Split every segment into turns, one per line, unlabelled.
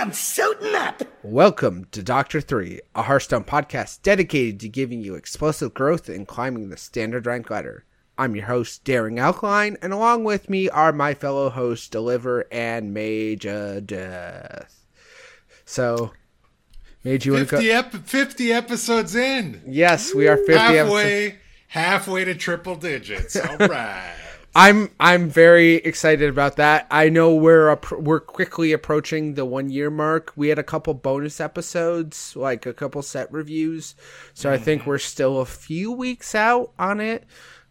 I'm suiting up.
Welcome to Doctor 3, a Hearthstone podcast dedicated to giving you explosive growth and climbing the standard rank ladder. I'm your host, Daring Alkaline, and along with me are my fellow hosts, Deliver and Major Death. So, Mage, you want to
50,
go?
ep- 50 episodes in.
Yes, we are 50 episodes.
halfway, halfway to triple digits. All right.
I'm I'm very excited about that. I know we're we're quickly approaching the one year mark. We had a couple bonus episodes, like a couple set reviews, so I think we're still a few weeks out on it.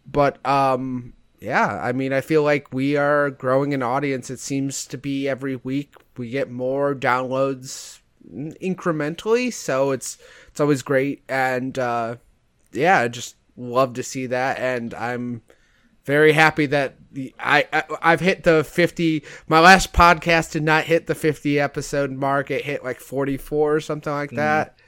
But um, yeah, I mean, I feel like we are growing an audience. It seems to be every week we get more downloads incrementally, so it's it's always great. And uh, yeah, I just love to see that, and I'm very happy that the, I, I I've hit the 50 my last podcast did not hit the 50 episode mark. It hit like 44 or something like mm-hmm. that.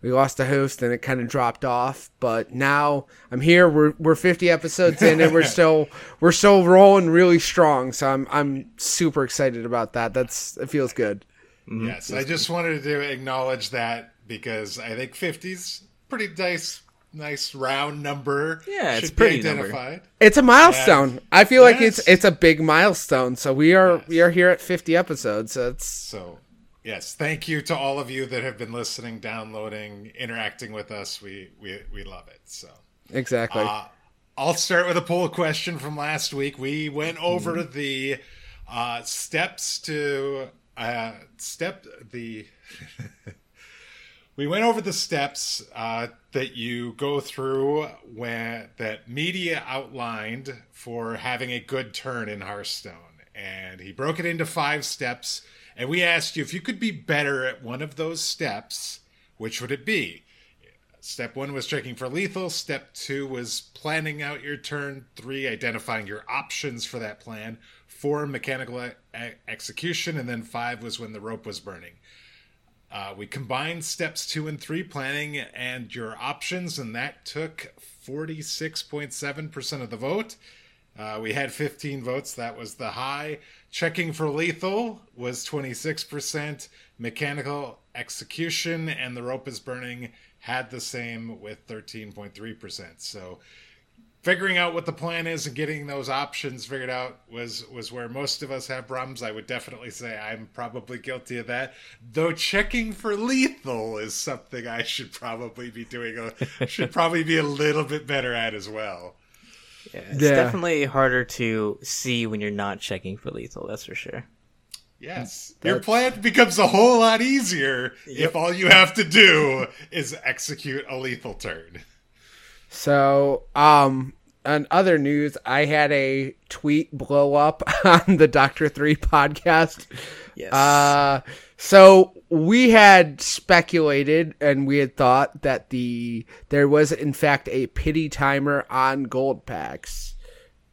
We lost a host and it kind of dropped off but now I'm here. We're we're 50 episodes in and we're still we're still rolling really strong. So I'm I'm super excited about that. That's it feels good. Mm-hmm.
Yes, I just wanted to acknowledge that because I think 50's pretty nice, nice round number.
Yeah, it's pretty
be
number.
identified.
it's a milestone I feel like it's it's a big milestone so we are we are here at 50 episodes so it's
So, yes, thank you to all of you that have been listening, downloading, interacting with us. We we we love it. So.
exactly
Uh, I'll start with a poll question from last week. We went over
Mm-hmm.
the uh, steps to uh, step the. we went over the steps uh, that you go through when that media outlined for having a good turn in Hearthstone, and he broke it into five steps. And we asked you if you could be better at one of those steps, which would it be? Step one was checking for lethal. Step two was planning out your turn. Three, identifying your options for that plan. Four, mechanical e- execution. And then five was when the rope was burning. Uh, we combined steps two and three, planning and your options, and that took 46.7% of the vote. Uh, we had 15 votes. That was the high. Checking for lethal was 26%. Mechanical execution and the rope is burning had the same with 13.3%. So figuring out what the plan is and getting those options figured out was was where most of us have problems. I would definitely say I'm probably guilty of that. Though checking for lethal is something I should probably be doing a should probably be a little bit better at as well.
Yeah, it's
Yeah.
definitely harder to see when you're not checking for lethal. That's for sure.
Yes. Your plan becomes a whole lot easier if all you have to do is execute a lethal turn.
So, um, on other news, I had a tweet blow up on the Doctor Three podcast.
Yes.
Uh, so we had speculated and we had thought that the there was in fact a pity timer on gold packs,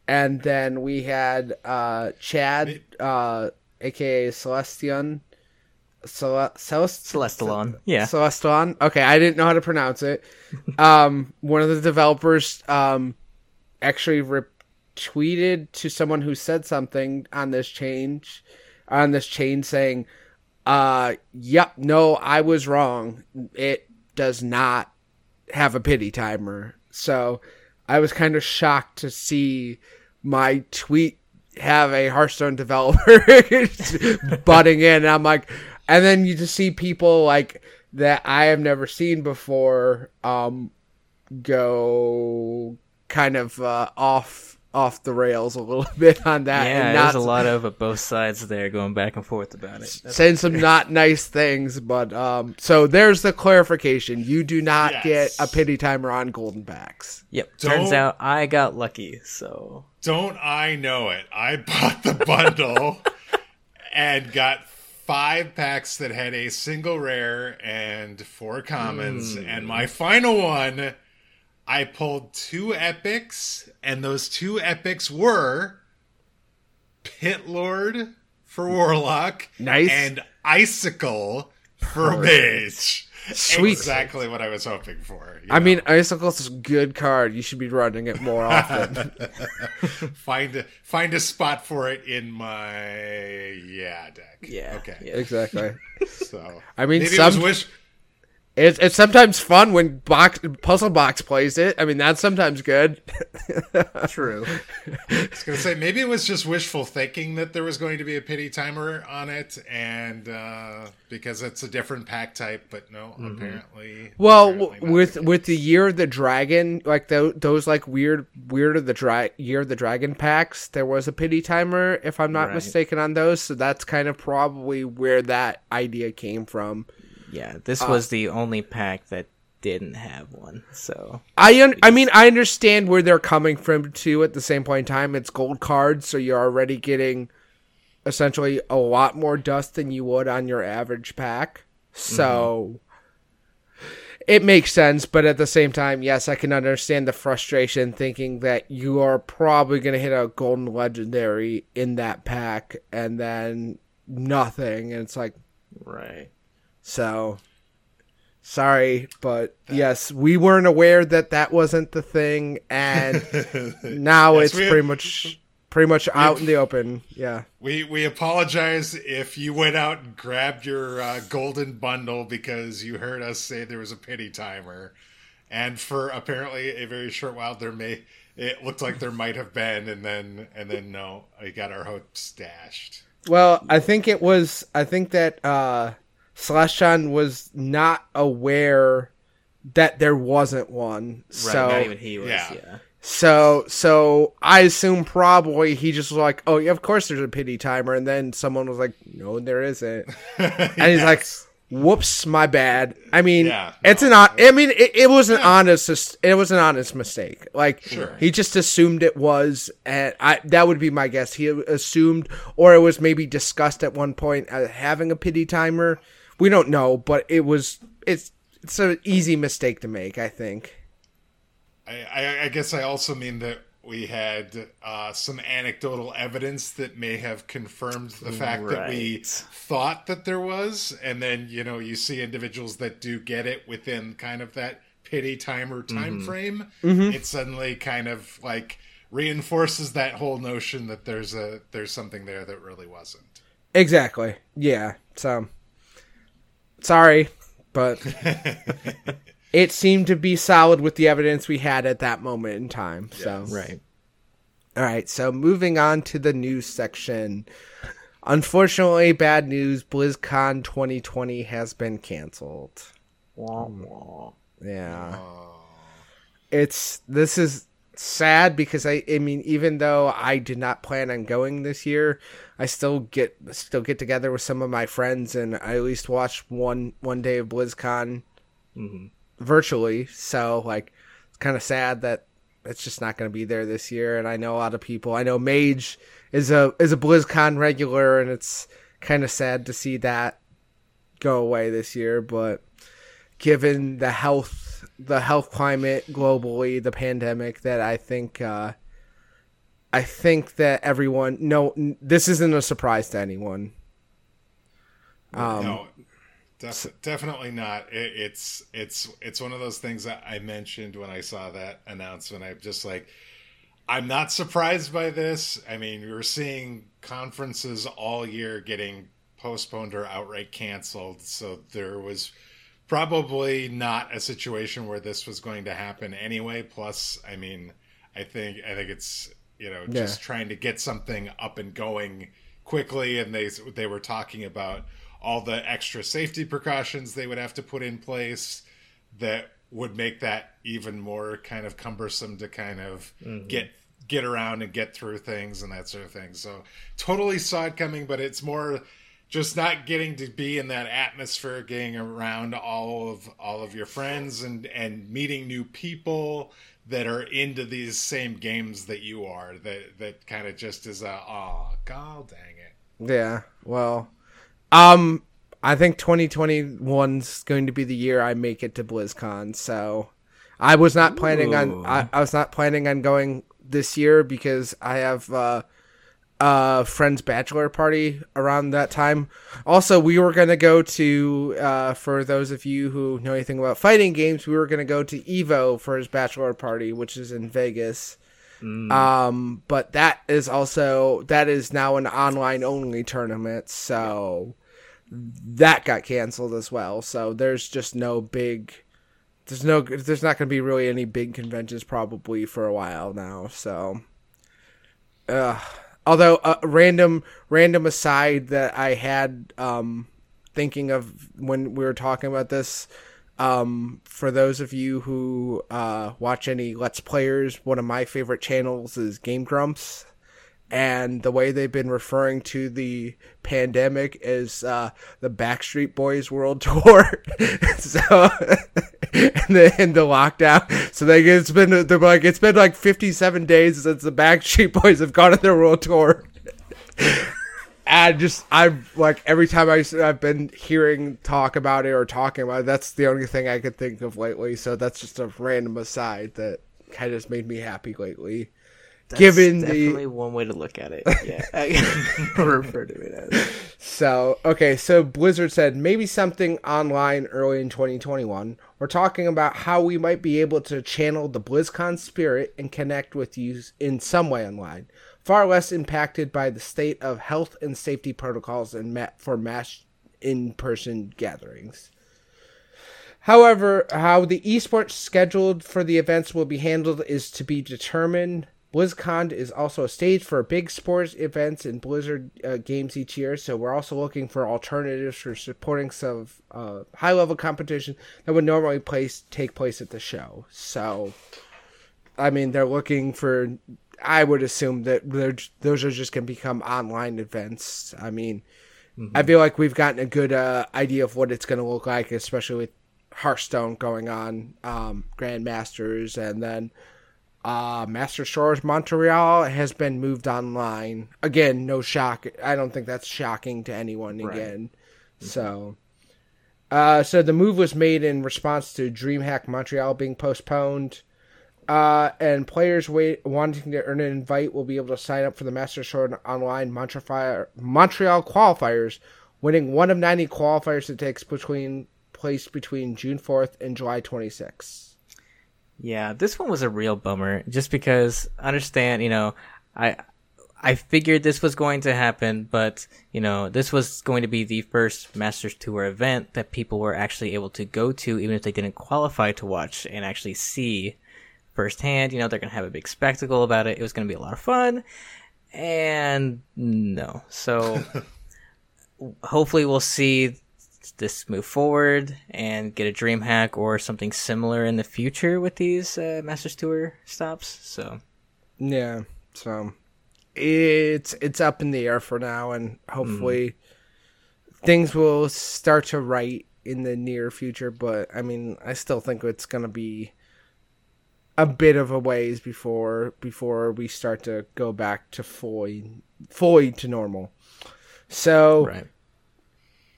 and then we had uh Chad, uh, aka Celestion. Cele- Celest-
Celestalon. Yeah.
Celestion. Okay, I didn't know how to pronounce it. Um, one of the developers um, actually retweeted to someone who said something on this change, on this chain saying, uh, yep, no, I was wrong. It does not have a pity timer. So I was kind of shocked to see my tweet have a Hearthstone developer butting in. And I'm like, and then you just see people like that I have never seen before um, go kind of uh, off off the rails a little bit on that.
yeah,
and
there's
not
a lot of uh, both sides there going back and forth about it. That's-
saying some not nice things, but um, so there's the clarification. You do not
Yes.
get a pity timer on golden backs.
Yep. Turns
Don't-
out I got lucky. So
Don't I know it? I bought the bundle and got five packs that had a single rare and four commons. And my final one, I pulled two epics, and those two epics were Pit Lord for Warlock
Nice.
and Icicle for Mage.
Sweet.
Exactly what I was hoping for. you
I mean,
know.
Icicle's is a good card. You should be running it more often.
find a find a spot for it in my yeah deck.
Yeah,
Okay.
yeah.
exactly.
So
I mean,
maybe
some-
it was wish.
It's, it's sometimes fun when box puzzle box plays it. I mean, that's sometimes good.
True.
I was gonna say maybe it was just wishful thinking that there was going to be a pity timer on it, and uh, because it's a different pack type. But no, apparently.
Mm-hmm. Well,
apparently
with
the
with the year of the dragon, like tho- those like weird weird of the dra- year of the dragon packs, there was a pity timer, if I'm not
Right.
mistaken, on those. So that's kind of probably where that idea came from.
Yeah, this
Uh,
was the only pack that didn't have one. So
I un- I mean I understand where they're coming from too. At the same point in time, it's gold cards, so you're already getting essentially a lot more dust than you would on your average pack. So it makes sense, but at the same time, yes, I can understand the frustration thinking that you are probably going to hit a golden legendary in that pack and then nothing, and it's like
right.
So, sorry, but yes, we weren't aware that that wasn't the thing, and now
Yes,
it's pretty much pretty much out in the open. Yeah,
We we apologize if you went out and grabbed your uh, golden bundle because you heard us say there was a pity timer, and for apparently a very short while there may it looked like there might have been, and then and then no, we got our hopes dashed.
Well, I think it was. I think that uh, Celestion was not aware that there wasn't one.
Right.
so
not even he was.
yeah.
Yeah.
So, so I assume probably he just was like, "Oh yeah, of course there's a pity timer," and then someone was like, "No, there isn't," and he's like, "Whoops, my bad." I mean,
Yeah,
it's
no,
an on- I mean, it, it was an honest. It was an honest mistake. Like
Sure.
he just assumed it was, and I that would be my guess. He assumed, or it was maybe discussed at one point uh, having a pity timer. We don't know, but it was. It's it's an easy mistake to make. I think.
I, I, I guess I also mean that we had uh, some anecdotal evidence that may have confirmed the fact that we thought that there was, and then you know you see individuals that do get it within kind of that pity timer time frame. It suddenly kind of like reinforces that whole notion that there's a there's something there that really wasn't.
Exactly. Yeah. So sorry, but it seemed to be solid with the evidence we had at that moment in time. So
Right.
all right. So moving on to the news section. Unfortunately, bad news. BlizzCon 2020 has been canceled.
Wah, wah.
Yeah. It's this is sad because I I mean even though I did not plan on going this year, I still get still get together with some of my friends and I at least watch one one day of BlizzCon mm-hmm. virtually. So like it's kind of sad that it's just not going to be there this year and I know a lot of people. I know Mage is a is a BlizzCon regular and it's kind of sad to see that go away this year, but given the health the health climate globally, the pandemic that I think uh I think that everyone no this isn't a surprise to anyone. Um
no, def- definitely not. It, it's it's it's one of those things that I mentioned when I saw that announcement. I'm just like, I'm not surprised by this. I mean, we were seeing conferences all year getting postponed or outright canceled, so there was probably not a situation where this was going to happen anyway. Plus, I mean, I think I think it's you know just
Yeah.
trying to get something up and going quickly, and they they were talking about all the extra safety precautions they would have to put in place that would make that even more kind of cumbersome to kind of mm-hmm. get get around and get through things and that sort of thing. So totally saw it coming, but it's more just not getting to be in that atmosphere, getting around all of all of your friends and and meeting new people that are into these same games that you are. That that kind of just is a oh god dang it.
Yeah. Well, um, I think 2021's going to be the year I make it to BlizzCon. So I was not planning on. I, I was not planning on going this year because I have uh, uh friend's bachelor party around that time. Also, we were gonna go to uh for those of you who know anything about fighting games, we were gonna go to Evo for his bachelor party, which is in Vegas. Um, but that is also that is now an online only tournament, so that got canceled as well. So there's just no big there's no there's not going to be really any big conventions probably for a while now. So uh although uh, random random aside that I had um thinking of when we were talking about this um for those of you who uh watch any let's players one of my favorite channels is game grumps and the way they've been referring to the pandemic is uh, the Backstreet Boys World Tour. so and the and the lockdown. So they it's been they're like it's been like fifty seven days since the Backstreet Boys have gone on their world tour. And just I'm like every time I, I've been hearing talk about it or talking about it, that's the only thing I could think of lately. So that's just a random aside that kind of just made me happy lately.
That's
Given the-
definitely one way to look at it. Yeah, I refer to it as.
So, okay, so Blizzard said maybe something online early in 2021. We're talking about how we might be able to channel the BlizzCon spirit and connect with you in some way online. Far less impacted by the state of health and safety protocols and ma- for mass in person gatherings. However, how the esports scheduled for the events will be handled is to be determined. BlizzCon is also a stage for big sports events and Blizzard uh, games each year, so we're also looking for alternatives for supporting some uh, high level competition that would normally place take place at the show. So, I mean, they're looking for. I would assume that those are just going to become online events. I mean, I feel like we've gotten a good uh, idea of what it's going to look like, especially with Hearthstone going on, um, Grandmasters, and then uh, Masters Tour Montreal has been moved online. Again, no shock. I don't think that's shocking to anyone again. So, uh, so the move was made in response to DreamHack Montreal being postponed. Uh, and players wait, wanting to earn an invite will be able to sign up for the Masters Tour Online Montreal, Montreal qualifiers, winning one of 90 qualifiers that takes between place between June 4th and July 26th.
Yeah, this one was a real bummer just because understand, you know, I I figured this was going to happen, but you know, this was going to be the first Masters Tour event that people were actually able to go to even if they didn't qualify to watch and actually see firsthand, you know, they're going to have a big spectacle about it. It was going to be a lot of fun. And no. So hopefully we'll see this move forward and get a dream hack or something similar in the future with these uh, Masters Tour stops. So
Yeah, so it's it's up in the air for now, and hopefully things will start to right in the near future. But I mean, I still think it's gonna be a bit of a ways before before we start to go back to fully fully to normal. So
right.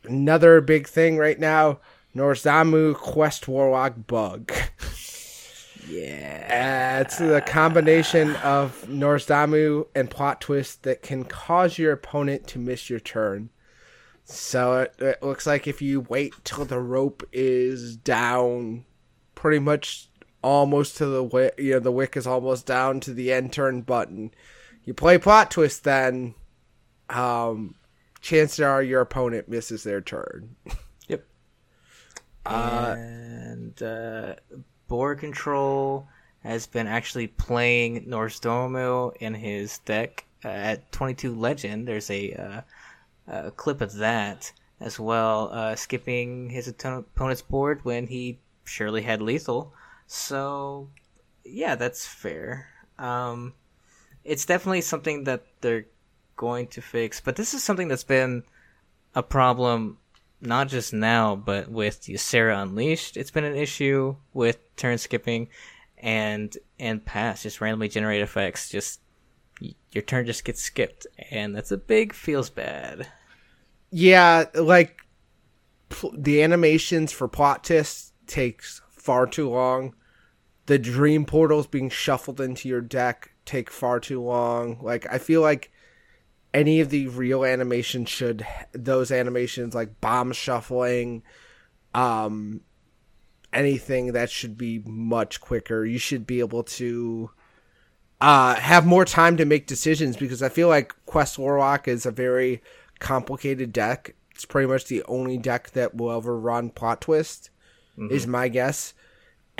Another big thing right now, Nozdormu Quest Warlock bug.
Yeah.
Uh, it's the combination of Nozdormu and plot twist that can cause your opponent to miss your turn. So it, it looks like if you wait till the rope is down, pretty much almost to the wick, you know, the wick is almost down to the end turn button. You play plot twist, then um, chances are your opponent misses their turn.
Yep. and uh, board control has been actually playing Nozdormu in his deck uh, at 22 Legend. There's a, uh, a clip of that as well, uh, skipping his opponent's board when he surely had lethal. So, yeah, that's fair. Um, it's definitely something that they're going to fix, but this is something that's been a problem not just now, but with Ysera Unleashed, it's been an issue with turn skipping, and and pass, just randomly generate effects. Just your turn just gets skipped, and that's a big feels bad.
Yeah, like pl- the animations for plot twists takes far too long. The dream portals being shuffled into your deck take far too long. Like I feel like any of the real animations should those animations like bomb shuffling, um, anything that should be much quicker. You should be able to uh, have more time to make decisions because I feel like Quest Warlock is a very complicated deck. It's pretty much the only deck that will ever run plot twist, is my guess.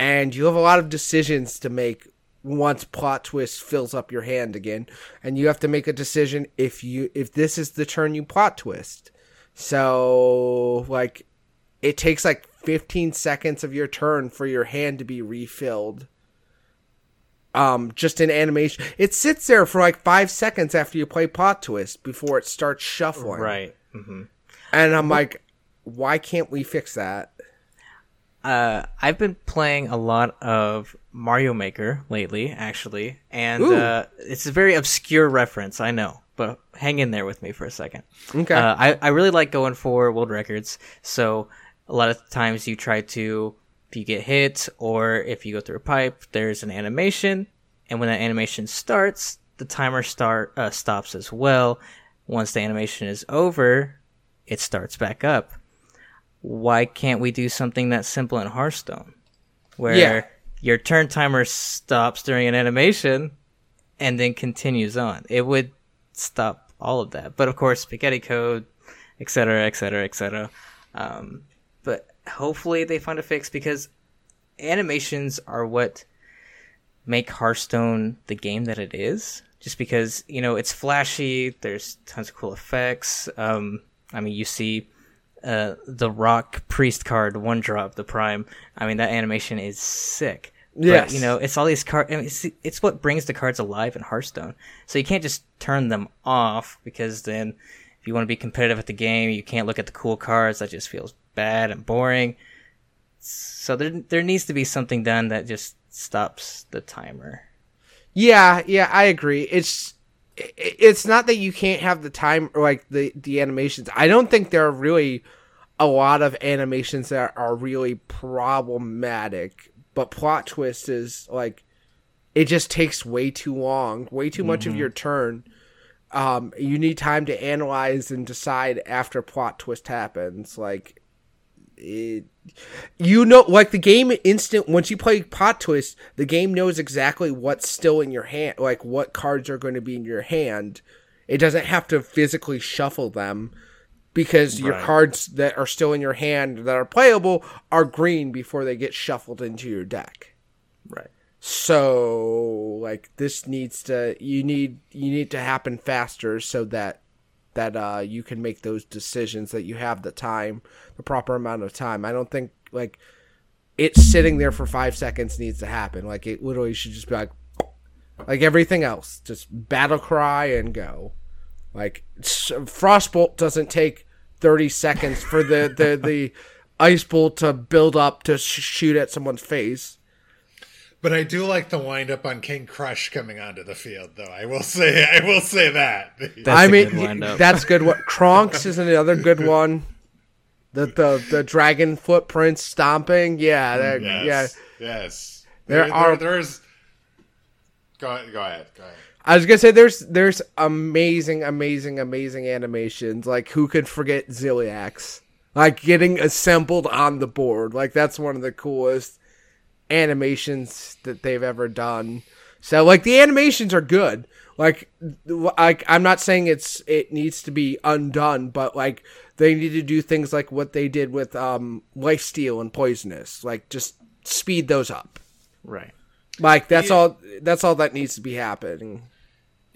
And you have a lot of decisions to make once plot twist fills up your hand again, and you have to make a decision if you if this is the turn you plot twist. So like, it takes like 15 seconds of your turn for your hand to be refilled um just in animation it sits there for like five seconds after you play plot twist before it starts shuffling
Right. hmm
and i'm like why can't we fix that
Uh, I've been playing a lot of Mario Maker lately, actually, and uh, it's a very obscure reference, I know, but hang in there with me for a second.
okay
Uh, I, I really like going for world records. So a lot of times you try to, if you get hit or if you go through a pipe, there's an animation, and when that animation starts, the timer start uh, stops as well. Once the animation is over, it starts back up. Why can't we do something that simple in Hearthstone, where
Yeah.
your turn timer stops during an animation and then continues on? It would stop all of that. But of course, spaghetti code, etc., etc., etc. Um, but hopefully they find a fix because animations are what make Hearthstone the game that it is. Just because you know it's flashy, there's tons of cool effects. Um, I mean, you see uh, the Rock Priest card one drop the Prime. I mean, that animation is sick.
Yes.
But, you know, it's all these cards. I mean, it's, it's what brings the cards alive in Hearthstone. So you can't just turn them off because then, if you want to be competitive at the game, you can't look at the cool cards. That just feels bad and boring. So there, there needs to be something done that just stops the timer.
Yeah, yeah, I agree. It's it's not that you can't have the time or like the the animations. I don't think there are really a lot of animations that are really problematic, but plot twist is like it just takes way too long, way too much of your turn. Um, you need time to analyze and decide after plot twist happens. Like it, you know, like the game instant once you play Plot twist, the game knows exactly what's still in your hand, like what cards are going to be in your hand. It doesn't have to physically shuffle them because your
Right.
cards that are still in your hand that are playable are green before they get shuffled into your deck.
Right.
So like this needs to you need you need to happen faster so that that uh you can make those decisions that you have the time the proper amount of time. I don't think like it sitting there for 5 seconds needs to happen. Like it literally should just be like like everything else, just battle cry and go. Like frostbolt doesn't take 30 seconds for the the the ice bolt to build up to sh- shoot at someone's face.
But I do like the wind up on King Krush coming onto the field, though. I will say, I will say that.
That's
I
a
mean,
good windup.
that's good. What Kronx is another good one. The the the dragon footprints stomping. Yeah, that,
yes,
yeah.
yes.
There
There,
are-
there, there's. Go ahead. Go ahead. Go ahead.
I was gonna say there's there's amazing, amazing, amazing animations. Like who could forget Ziliax? Like getting assembled on the board. Like that's one of the coolest animations that they've ever done. So like the animations are good. Like like I'm not saying it's it needs to be undone, but like they need to do things like what they did with um Lifesteal and Poisonous. Like just speed those up.
Right.
Like that's
Yeah.
all that's all that needs to be happening.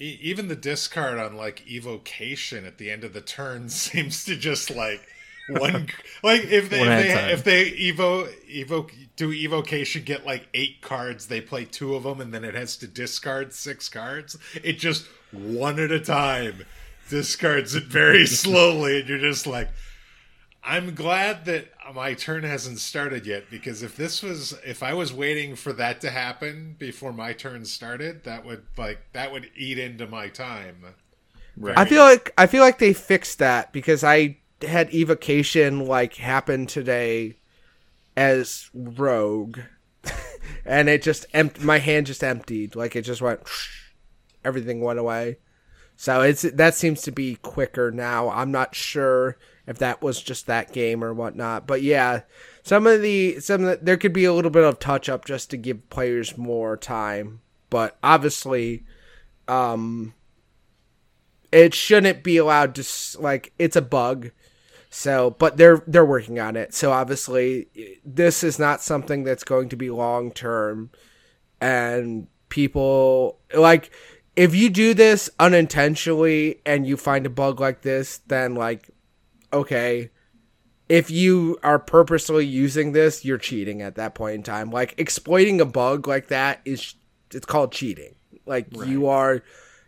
E- even the discard on like evocation at the end of the turn seems to just like one like if they
One at a
if they,
time.
if they evo evo do evocation get like eight cards they play two of them and then it has to discard six cards it just one at a time discards it very slowly and you're just like I'm glad that my turn hasn't started yet because if this was if I was waiting for that to happen before my turn started, that would like that would eat into my time.
Right.
I feel like I feel like they fixed that because I had evocation like happen today as rogue, and it just my hand just emptied like it just went everything went away. So it's that seems to be quicker now. I'm not sure if that was just that game or whatnot, but yeah, some of the some of the, there could be a little bit of touch up just to give players more time, but obviously, um, it shouldn't be allowed to like it's a bug. So, but they're they're working on it. So obviously, this is not something that's going to be long term, and people like if you do this unintentionally and you find a bug like this, then like okay, if you are purposely using this, you're cheating at that point in time. Like exploiting a bug like that is it's called cheating. Like you are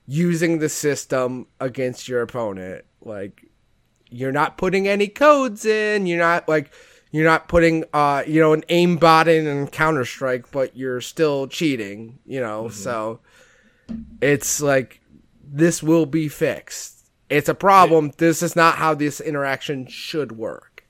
using the system against your opponent. Like you're not putting any codes in. You're not like you're not putting uh you know an aimbot in and Counter Strike, but you're still cheating. You know, so it's like this will be fixed. It's a problem. This is not how this interaction should work.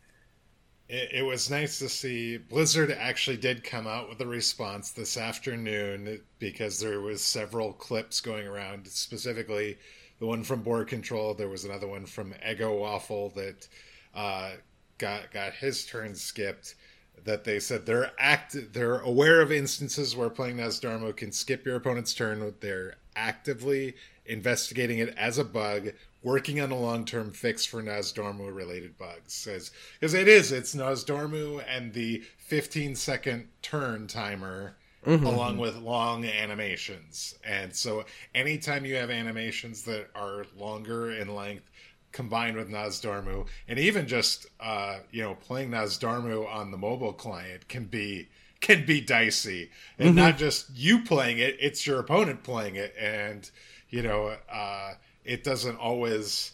It, it was nice to see Blizzard actually did come out with a response this afternoon because there was several clips going around, specifically the one from Board Control. There was another one from Eggowaffle that uh, got got his turn skipped. That they said they're act they're aware of instances where playing Nozdormu can skip your opponent's turn. They're actively investigating it as a bug, working on a long term fix for Nozdormu related bugs. Says because it is it's Nozdormu and the 15 second turn timer. Along with long animations. And so, anytime you have animations that are longer in length, combined with Nozdormu, and even just uh, you know playing Nozdormu on the mobile client can be can be dicey, and not just you playing it; it's your opponent playing it, and you know uh, it doesn't always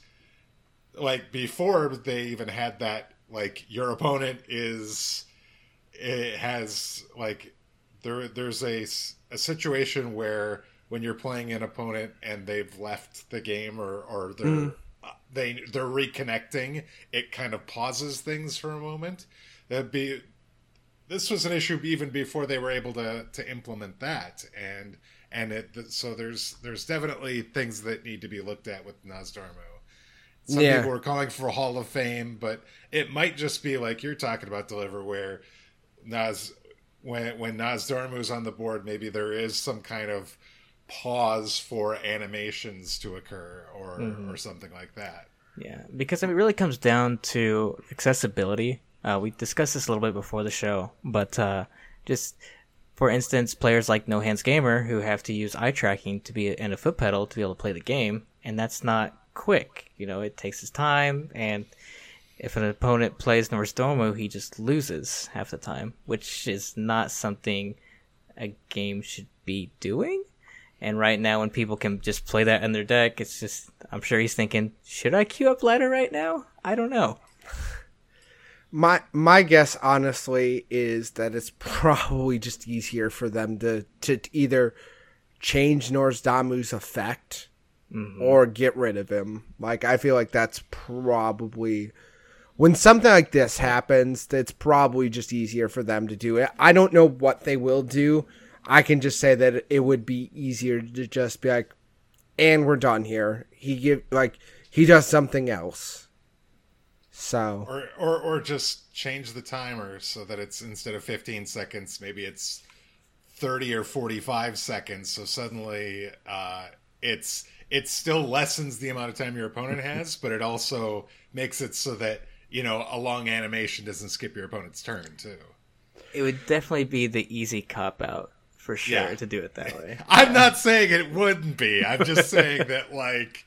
like before they even had that like your opponent is it has like there there's a, a situation where when you're playing an opponent and they've left the game or or they're uh, they they're reconnecting it kind of pauses things for a moment. That'd be this was an issue even before they were able to to implement that. And and it so there's there's definitely things that need to be looked at with Nozdormu. Some
Yeah.
people are calling for a Hall of Fame, but it might just be like you're talking about, Deliver, where Nas, when when Nozdormu's on the board, maybe there is some kind of pause for animations to occur or or something like that.
Yeah, because I mean, it really comes down to accessibility. Uh, we discussed this a little bit before the show, but uh, just for instance, players like No Hands Gamer who have to use eye tracking to be in a foot pedal to be able to play the game, and that's not quick. You know, it takes his time, and if an opponent plays Nozdormu, he just loses half the time, which is not something a game should be doing. And right now, when people can just play that in their deck, it's just, I'm sure he's thinking, should I queue up ladder right now? I don't know.
My my guess, honestly, is that it's probably just easier for them to to either change Nozdormu's effect mm-hmm. or get rid of him. Like I feel like that's probably when something like this happens, it's probably just easier for them to do it. I don't know what they will do. I can just say that it would be easier to just be like, and we're done here. He give like he does something else. So
Or, or or just change the timer so that it's instead of 15 seconds, maybe it's 30 or 45 seconds. So suddenly, uh, it's it still lessens the amount of time your opponent has, but it also makes it so that you know a long animation doesn't skip your opponent's turn too.
It would definitely be the easy cop out for sure
Yeah.
to do it that way.
I'm not saying it wouldn't be. I'm just saying that like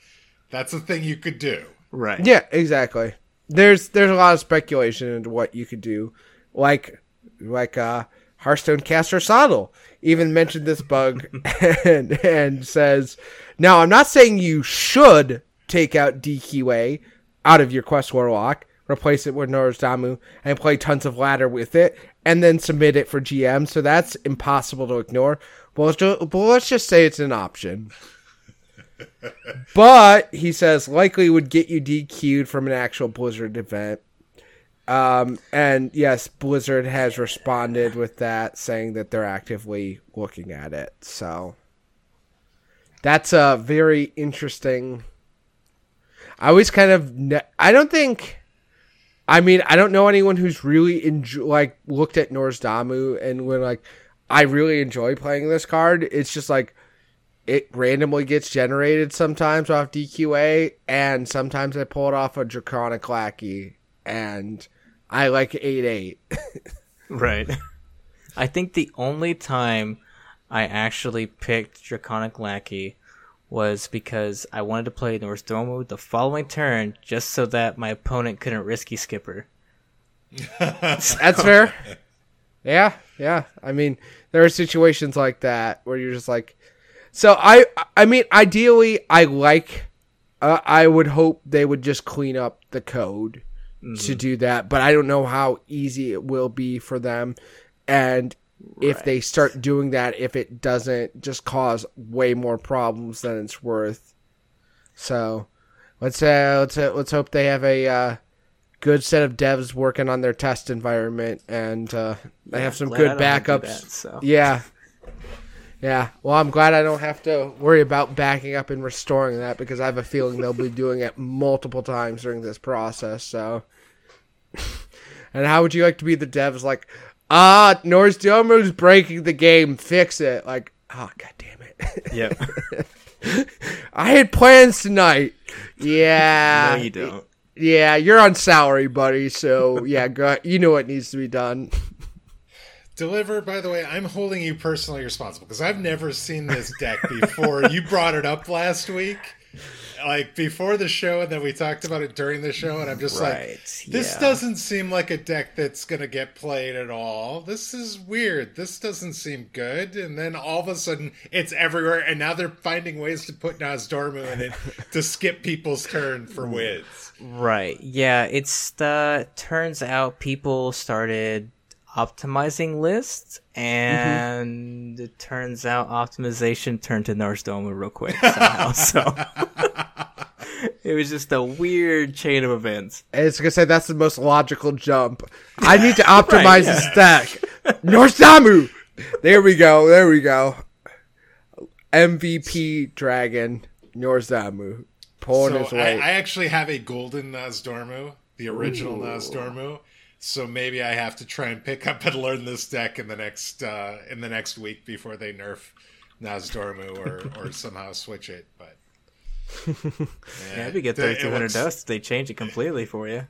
that's a thing you could do.
Right.
Yeah, exactly. There's there's a lot of speculation into what you could do, like like uh, Hearthstone caster Sottle even mentioned this bug and and says, now I'm not saying you should take out DQA out of your Quest Warlock, replace it with Nozdormu, and play tons of ladder with it, and then submit it for GM. So that's impossible to ignore. Well, let's ju- but let's just say it's an option. But he says likely would get you DQ'd from an actual Blizzard event. Um, and yes, Blizzard has responded with that, saying that they're actively looking at it. So that's a very interesting I always kind of ne- I don't think I mean, I don't know anyone who's really like looked at Nozdormu and when like I really enjoy playing this card. It's just like it randomly gets generated sometimes off DQA and sometimes I pull it off a Draconic Lackey and I like 8 8.
Right. I think the only time I actually picked Draconic Lackey was because I wanted to play Nozdormu the restore mode the following turn just so that my opponent couldn't risky skipper.
That's fair. Yeah, yeah. I mean, there are situations like that where you're just like, so I, I mean, ideally, I like, uh, I would hope they would just clean up the code to do that, but I don't know how easy it will be for them, and if they start doing that, if it doesn't just cause way more problems than it's worth. So, let's uh, let's uh, let's hope they have a. Uh, good set of devs working on their test environment and uh, they have some good
don't have to do
backups.
that, so.
Yeah. Yeah. Well, I'm glad I don't have to worry about backing up and restoring that because I have a feeling they'll be doing it multiple times during this process. So, and how would you like to be the devs like, ah, Nozdormu's breaking the game, fix it? Like, oh, god damn it.
Yep.
I had plans tonight. Yeah.
no, you don't.
Yeah, you're on salary, buddy. So yeah, go, you know what needs to be done.
Deliver, by the way, I'm holding you personally responsible because I've never seen this deck before. you brought it up last week, like before the show, and then we talked about it during the show, and I'm just
Right,
like, this
yeah.
doesn't seem like a deck that's going to get played at all. This is weird. This doesn't seem good. And then all of a sudden, it's everywhere, and now they're finding ways to put Nozdormu in it to skip people's turn for wins.
Right. Yeah, it's the turns out people started optimizing list, mm-hmm. and it turns out optimization turned to Nozdormu real quick somehow. so it was just a weird chain of events.
And it's gonna say that's the most logical jump. I need to optimize
Right,
the stack. Nozdormu. There we go. There we go. MVP Dragon Nozdormu pulling
So
his
I,
weight.
I actually have a golden Nozdormu, the original Nozdormu. So maybe I have to try and pick up and learn this deck in the next uh, in the next week before they nerf Nozdormu or or somehow switch it. But
Yeah, if you get
it
3200 dust, they change it completely for you.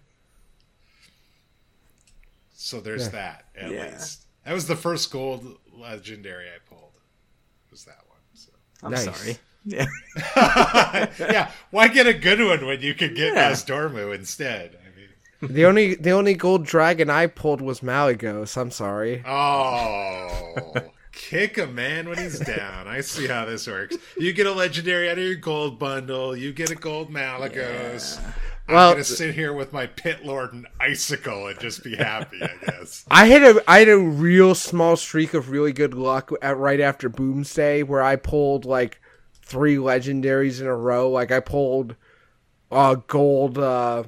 So there's that at
Yeah.
least. That was the first gold legendary I pulled. Was that one? So.
I'm
Nice.
sorry. Yeah.
yeah, why get a good one when you could get
Yeah.
Nozdormu instead? I mean,
the only the only gold dragon I pulled was Malygos. I'm sorry.
Oh, kick a man when he's down. I see how this works. You get a legendary out of your gold bundle. You get a gold Malygos. I'm
Well-
gonna sit here with my pit lord and icicle and just be happy. I guess.
I had a I had a real small streak of really good luck at right after Boomsday where I pulled like three legendaries in a row. Like I pulled uh gold uh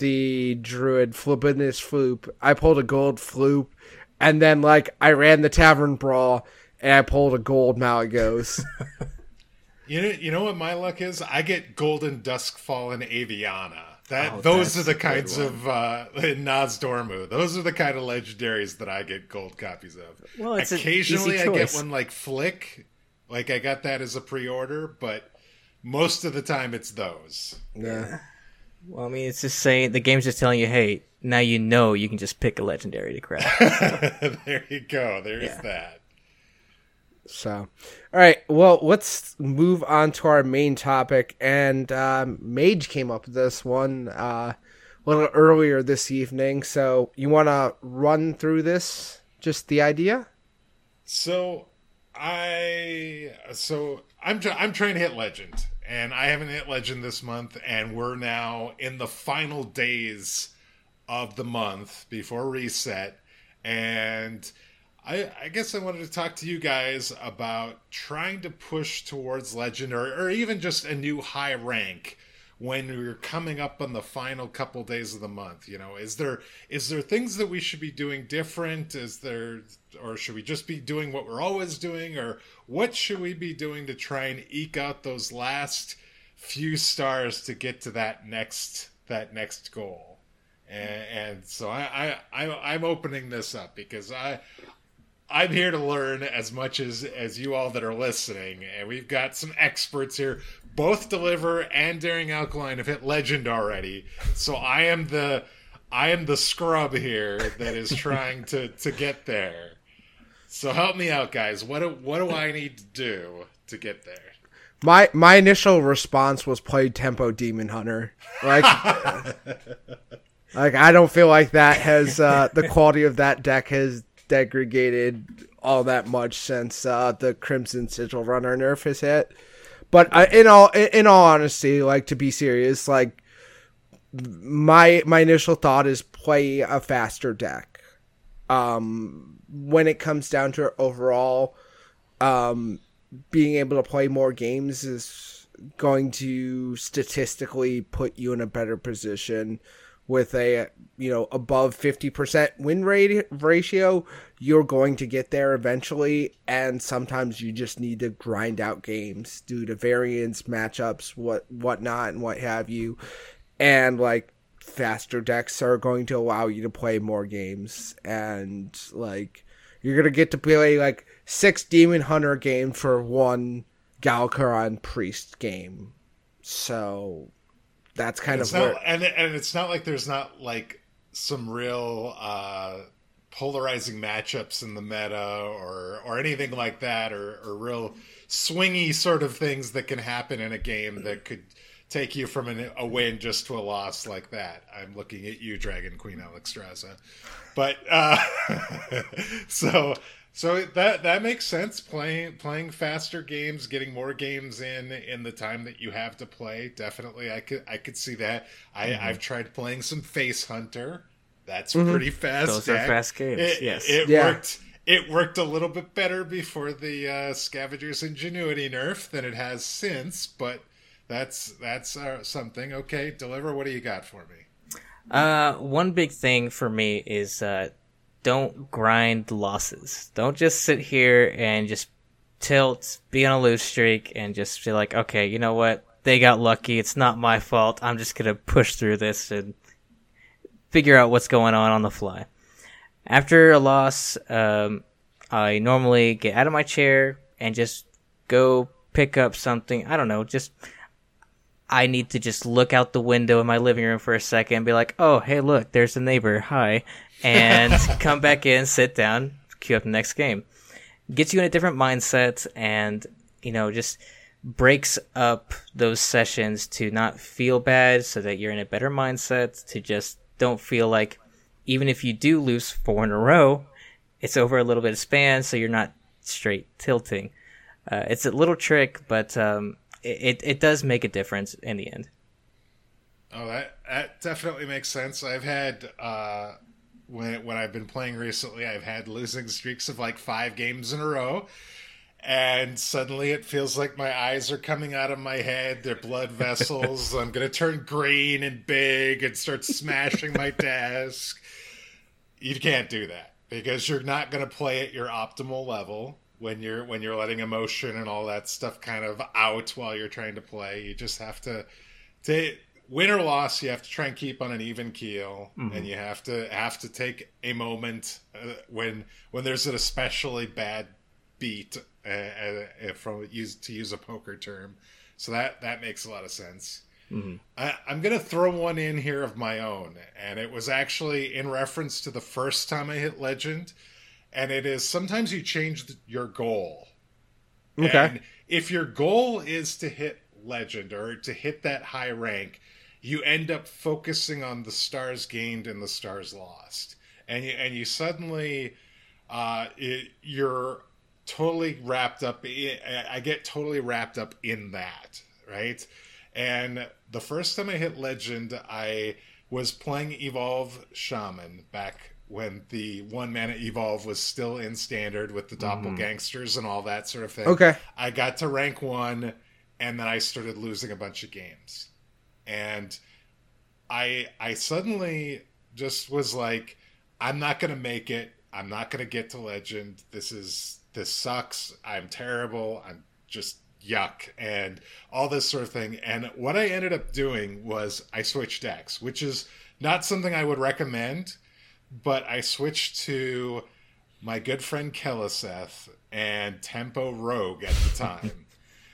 the druid Flipinus Floop. I pulled a gold Floop and then like I ran the tavern brawl and I pulled a gold Malygos.
You know, you know what my luck is? I get golden duskfallen Aviana. That
Oh,
those are the kinds
one.
of uh, in Nozdormu. Those are the kind of legendaries that I get gold copies of.
Well, it's an
Occasionally,
easy
I get one like Flick, like I got that as a pre-order, but most of the time it's those.
yeah.
Well, I mean, it's just saying the game's just telling you, hey, now you know you can just pick a legendary to craft.
there you go. There's
Yeah.
that.
So, all right. Well, let's move on to our main topic. And um, Mage came up with this one uh, a little earlier this evening. So, you want to run through this? Just the idea?
So I so I'm try, I'm trying to hit legend, and I haven't hit legend this month, and we're now in the final days of the month before reset, and I I guess I wanted to talk to you guys about trying to push towards legend, or or even just a new high rank when we're coming up on the final couple days of the month you know? Is there is there things that we should be doing different? Is there or should we just be doing what we're always doing or what should we be doing to try and eke out those last few stars to get to that next that next goal. And, and so I, I, I I'm opening this up because I I'm here to learn as much as as you all that are listening, and we've got some experts here. Both Deliver and Daring Alkaline have hit Legend already, so I am the I am the scrub here that is trying to to get there. So help me out, guys. What do, what do I need to do to get there?
My my initial response was play Tempo Demon Hunter. Like like I don't feel like that has uh, the quality of that deck has degraded all that much since uh, the Crimson Sigil Runner nerf has hit. But uh, in all in all honesty, like to be serious, like my my initial thought is play a faster deck. Um, when it comes down to overall, um, being able to play more games is going to statistically put you in a better position with a you know above 50% win rate ratio. You're going to get there eventually and sometimes you just need to grind out games due to variance matchups what whatnot and what have you. And like faster decks are going to allow you to play more games. And like you're gonna get to play like six demon hunter games for one Galakrond priest game. So that's kind
it's
of
not,
where,
and and it's not like there's not like some real uh polarizing matchups in the meta or or anything like that or or real swingy sort of things that can happen in a game that could take you from an, a win just to a loss like that. I'm looking at you, Dragon Queen Alexstrasza. But uh, so so that that makes sense. Playing playing faster games, getting more games in in the time that you have to play. Definitely, I could I could see that. I mm-hmm. I've tried playing some Face Hunter. That's mm-hmm. pretty fast.
Those deck. are fast games.
It,
yes,
it yeah. worked. It worked a little bit better before the uh, Scavenger's Ingenuity nerf than it has since, but that's that's uh, something. Okay, deliver. What do you got for me?
Uh, one big thing for me is uh, don't grind losses. Don't just sit here and just tilt, be on a lose streak, and just feel like, okay, you know what? They got lucky. It's not my fault. I'm just gonna push through this and figure out what's going on on the fly. After a loss, um, I normally get out of my chair and just go pick up something. I don't know, just I need to just look out the window in my living room for a second and be like, oh, hey, look, there's a neighbor. Hi. And come back in, sit down, queue up the next game. Gets you in a different mindset and, you know, just breaks up those sessions to not feel bad so that you're in a better mindset to just don't feel like even if you do lose four in a row, it's over a little bit of span so you're not straight tilting. Uh, it's a little trick, but um, it, it does make a difference in the end.
Oh, that that definitely makes sense. I've had uh, when when I've been playing recently, I've had losing streaks of like five games in a row, and suddenly it feels like my eyes are coming out of my head. They're blood vessels. I'm gonna turn green and big and start smashing my desk. You can't do that because you're not gonna play at your optimal level when you're when you're letting emotion and all that stuff kind of out while you're trying to play. You just have to to win or loss. You have to try and keep on an even keel, mm-hmm. and you have to have to take a moment uh, when when there's an especially bad beat uh, uh, from use to use a poker term. So that that makes a lot of sense. Mm-hmm. I, I'm going to throw one in here of my own, and it was actually in reference to the first time I hit Legend and it is sometimes you change the, your goal.
Okay.
And if your goal is to hit legend or to hit that high rank, you end up focusing on the stars gained and the stars lost, and you, and you suddenly uh, it, you're totally wrapped up. I get totally wrapped up in that, right? And the first time I hit legend, I was playing Evolve Shaman back when the one mana evolve was still in standard with the doppelgangsters mm. and all that sort of thing.
Okay.
I got to rank one and then I started losing a bunch of games. And I I suddenly just was like, I'm not gonna make it. I'm not gonna get to legend. This is this sucks. I'm terrible. I'm just yuck and all this sort of thing. And what I ended up doing was I switched decks, which is not something I would recommend, but I switched to my good friend Keleseth and Tempo Rogue at the time.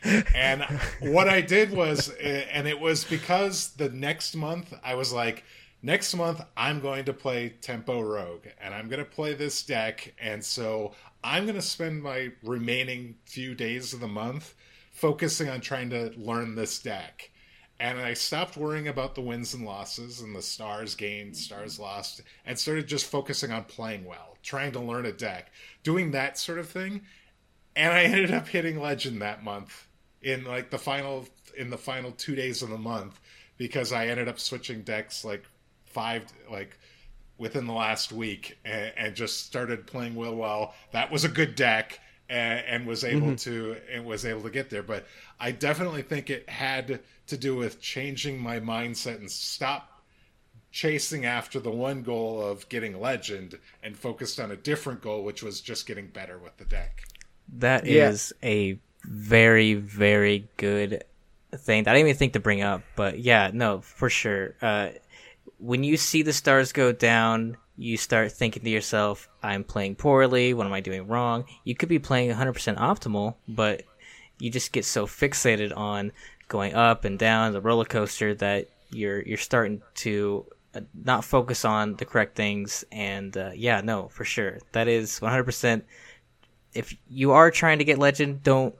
and what I did was, eh, and it was because the next month I was like, next month I'm going to play Tempo Rogue and I'm going to play this deck. And so I'm going to spend my remaining few days of the month focusing on trying to learn this deck. And I stopped worrying about the wins and losses and the stars gained, mm-hmm. stars lost, and started just focusing on playing well, trying to learn a deck, doing that sort of thing. And I ended up hitting legend that month in like the final in the final two days of the month because I ended up switching decks like five like within the last week and, and just started playing well well. That was a good deck and, and was able mm-hmm. to and was able to get there. But I definitely think it had to do with changing my mindset and stop chasing after the one goal of getting legend and focused on a different goal, which was just getting better with the deck.
That yeah. is a very very good thing that I didn't even think to bring up, but yeah, no, for sure. Uh, when you see the stars go down you start thinking to yourself, I'm playing poorly. What am I doing wrong? You could be playing 100% optimal, but you just get so fixated on going up and down the roller coaster that you're you're starting to uh, not focus on the correct things. And uh, yeah, no, for sure, that is 100%. If you are trying to get legend, don't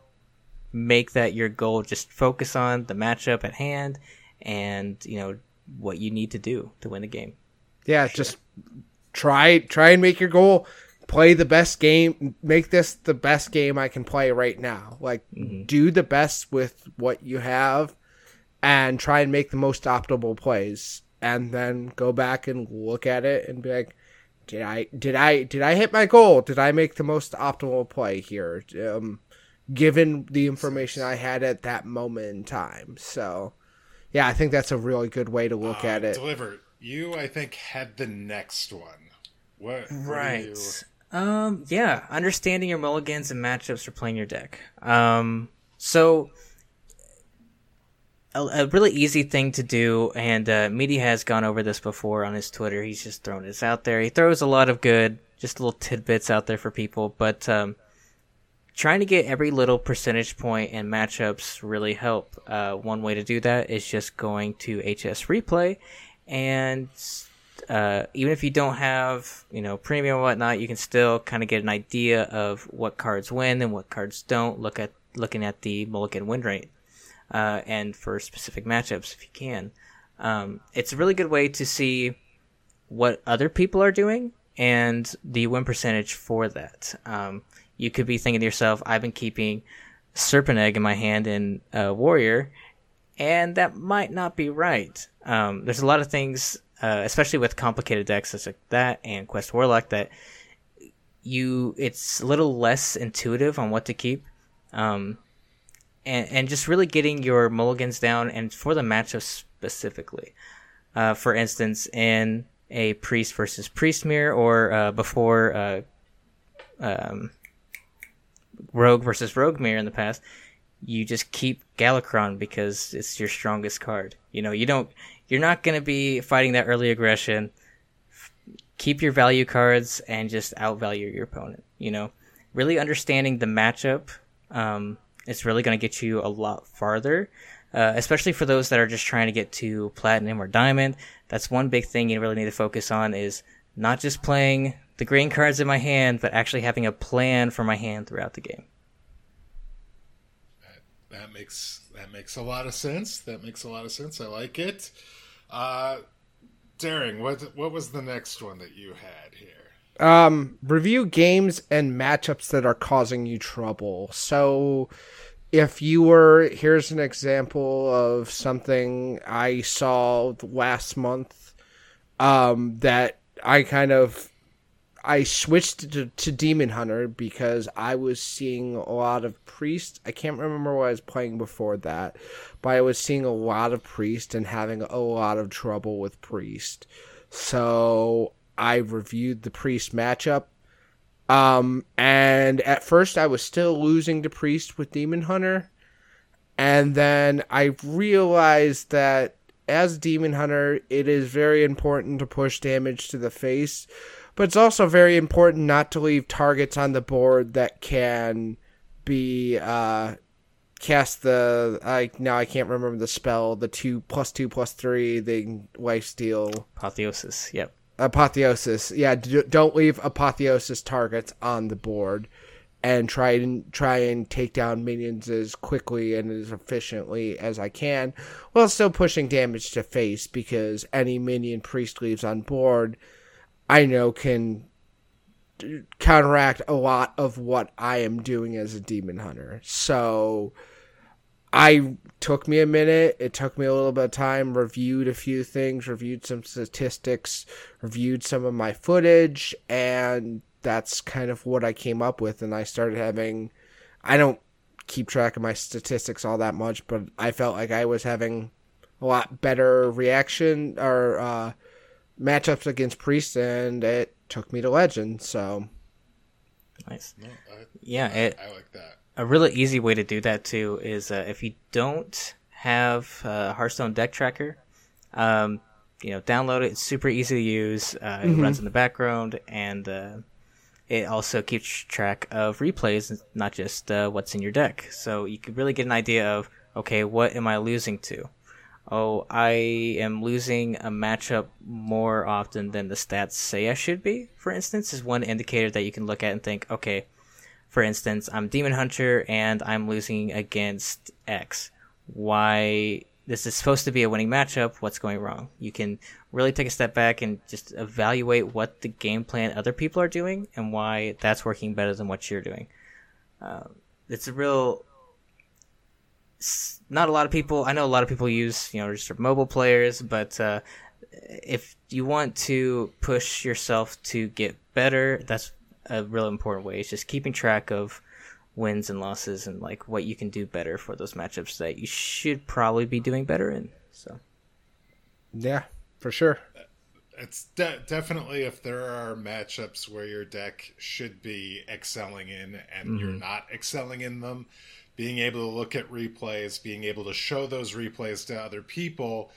make that your goal. Just focus on the matchup at hand and you know what you need to do to win the game.
Yeah, just try try and make your goal. Play the best game make this the best game i can play right now. Like mm-hmm. do the best with what you have and try and make the most optimal plays and then go back and look at it and be like did i did i did i hit my goal? Did i make the most optimal play here um, given the information i had at that moment in time? So yeah i think that's a really good way to look uh, at it.
deliver you i think had the next one what?
Right. What um. Yeah. Understanding your mulligans and matchups for playing your deck. Um. So. A, a really easy thing to do, and uh, Meaty has gone over this before on his Twitter. He's just thrown this out there. He throws a lot of good, just little tidbits out there for people. But um, trying to get every little percentage point and matchups really help. Uh, one way to do that is just going to HS Replay and uh, even if you don't have you know premium whatnot, you can still kind of get an idea of what cards win and what cards don't. Look at looking at the mulligan win rate, uh, and for specific matchups if you can. Um, it's a really good way to see what other people are doing and the win percentage for that. Um, you could be thinking to yourself, I've been keeping Serpent Egg in my hand in uh, Warrior, and that might not be right. Um, there's a lot of things uh, especially with complicated decks such like that and Quest Warlock, that you it's a little less intuitive on what to keep, um, and and just really getting your mulligans down and for the matchup specifically. Uh, for instance, in a priest versus priest mirror, or uh, before uh, um, rogue versus rogue mirror in the past, you just keep Galakrond because it's your strongest card. You know, you don't you're not going to be fighting that early aggression. Keep your value cards and just outvalue your opponent. You know, really understanding the matchup um, is really going to get you a lot farther. Uh, especially for those that are just trying to get to platinum or diamond. That's one big thing you really need to focus on is not just playing the green cards in my hand, but actually having a plan for my hand throughout the game.
That, makes that makes a lot of sense. That makes a lot of sense. I like it. Uh, Daring, what what was the next one that you had here?
Um, review games and matchups that are causing you trouble. So, if you were here's an example of something I saw last month, um, that I kind of I switched to, to Demon Hunter because I was seeing a lot of Priest. I can't remember what I was playing before that, but I was seeing a lot of Priest and having a lot of trouble with Priest. So I reviewed the Priest matchup. Um, and at first I was still losing to Priest with Demon Hunter. And then I realized that as Demon Hunter, it is very important to push damage to the face, but it's also very important not to leave targets on the board that can be uh, cast the I now I can't remember the spell the two plus two plus three the life steal
Apotheosis. Yep.
apotheosis yeah d- don't leave apotheosis targets on the board and try and try and take down minions as quickly and as efficiently as I can while still pushing damage to face because any minion priest leaves on board I know can counteract a lot of what I am doing as a demon hunter. So I took me a minute. It took me a little bit of time, reviewed a few things, reviewed some statistics, reviewed some of my footage, and that's kind of what I came up with. And I started having, I don't keep track of my statistics all that much, but I felt like I was having a lot better reaction or uh, matchups against Priest, and it took me to Legend. So
Nice.
No, I,
Yeah. It,
I like that.
a really easy way to do that too is uh, if you don't have uh, Hearthstone deck tracker, um, you know, download it. It's super easy to use. Uh, It runs in the background, and uh, it also keeps track of replays, not just uh, what's in your deck. So you can really get an idea of okay, what am I losing to? Oh, I am losing a matchup more often than the stats say I should be. For instance, is one indicator that you can look at and think, okay, for instance, I'm Demon Hunter and I'm losing against X. Why? This is supposed to be a winning matchup. What's going wrong? You can really take a step back and just evaluate what the game plan other people are doing and why that's working better than what you're doing. Um, it's a real. S- Not a lot of people. I know a lot of people use, you know, just for mobile players, but uh, if you want to push yourself to get better, that's a real important way. It's just keeping track of wins and losses and like what you can do better for those matchups that you should probably be doing better in. So
yeah, for sure.
It's de- definitely if there are matchups where your deck should be excelling in and you're not excelling in them, being able to look at replays, being able to show those replays to other people,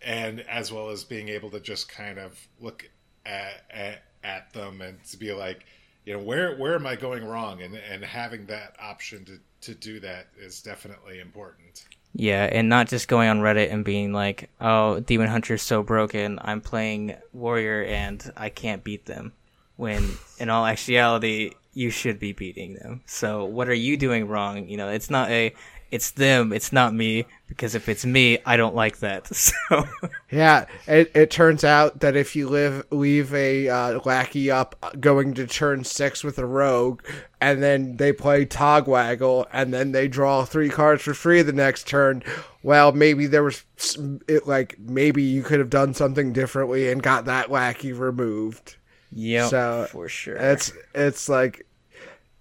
and as well as being able to just kind of look at, at, at them and to be like, you know, where where am I going wrong? And and having that option to to do that is definitely important.
yeah, and not just going on Reddit and being like, "Oh, Demon Hunter's so broken. I'm playing Warrior and I can't beat them." When in all actuality, you should be beating them. So what are you doing wrong? You know, it's not a it's them, it's not me because if it's me, I don't like that. So
Yeah, it, it turns out that if you live leave a uh, lackey up going to turn six with a rogue, and then they play Togwaggle, and then they draw three cards for free the next turn, well, maybe there was it like maybe you could have done something differently and got that lackey removed.
Yeah,
So,
for sure.
It's it's like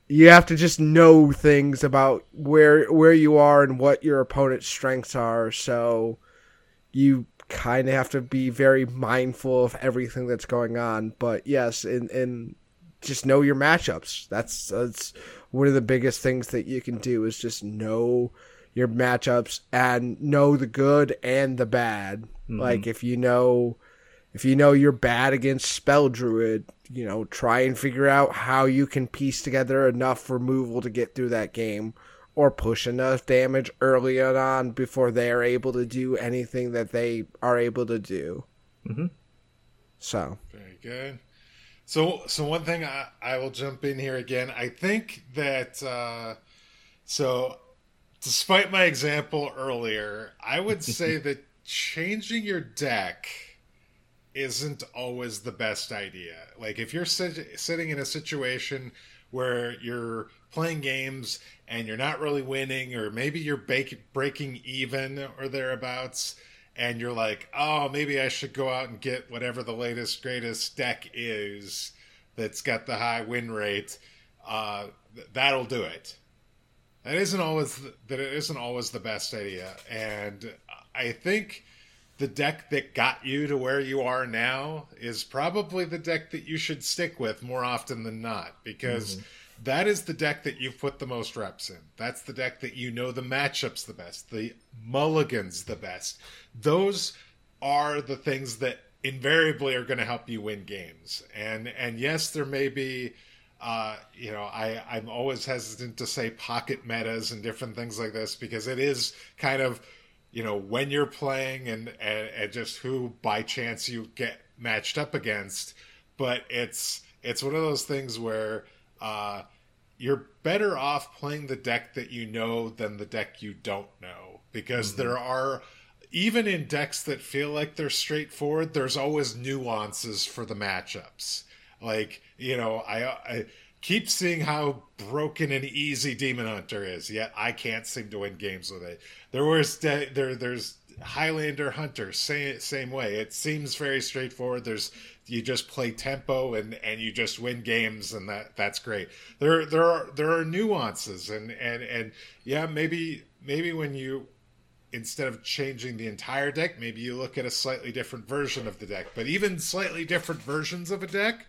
you have to just know things about where where you are and what your opponent's strengths are. So you kind of have to be very mindful of everything that's going on. But yes, and and just know your matchups. That's that's one of the biggest things that you can do is just know your matchups and know the good and the bad. Mm-hmm. Like if you know if you know you're bad against spell druid, you know, try and figure out how you can piece together enough removal to get through that game or push enough damage early on before they are able to do anything that they are able to do.
Mhm.
So,
Very good. So, so one thing I, I will jump in here again. I think that uh, so, despite my example earlier, I would say that changing your deck isn't always the best idea. Like if you're sit- sitting in a situation where you're playing games and you're not really winning, or maybe you're bake- breaking even or thereabouts, and you're like, oh, maybe I should go out and get whatever the latest, greatest deck is that's got the high win rate, uh, th- that'll do it. That isn't always that it isn't always the best idea, and I think the deck that got you to where you are now is probably the deck that you should stick with more often than not because that is the deck that you've put the most reps in. That's the deck that you know the matchups the best, the mulligans the best. Those are the things that invariably are going to help you win games. And and yes, there may be uh, you know, I, I'm always hesitant to say pocket metas and different things like this because it is kind of, you know, when you're playing and, and, and just who by chance you get matched up against. But it's it's one of those things where uh, you're better off playing the deck that you know than the deck you don't know because mm-hmm. there are even in decks that feel like they're straightforward, there's always nuances for the matchups. Like you know, I, I keep seeing how broken and easy Demon Hunter is, yet I can't seem to win games with it. There was there there's Highlander Hunter, same same way. It seems very straightforward. There's you just play tempo and and you just win games and that that's great. There there are there are nuances and and and yeah, maybe maybe when you instead of changing the entire deck, maybe you look at a slightly different version of the deck. But even slightly different versions of a deck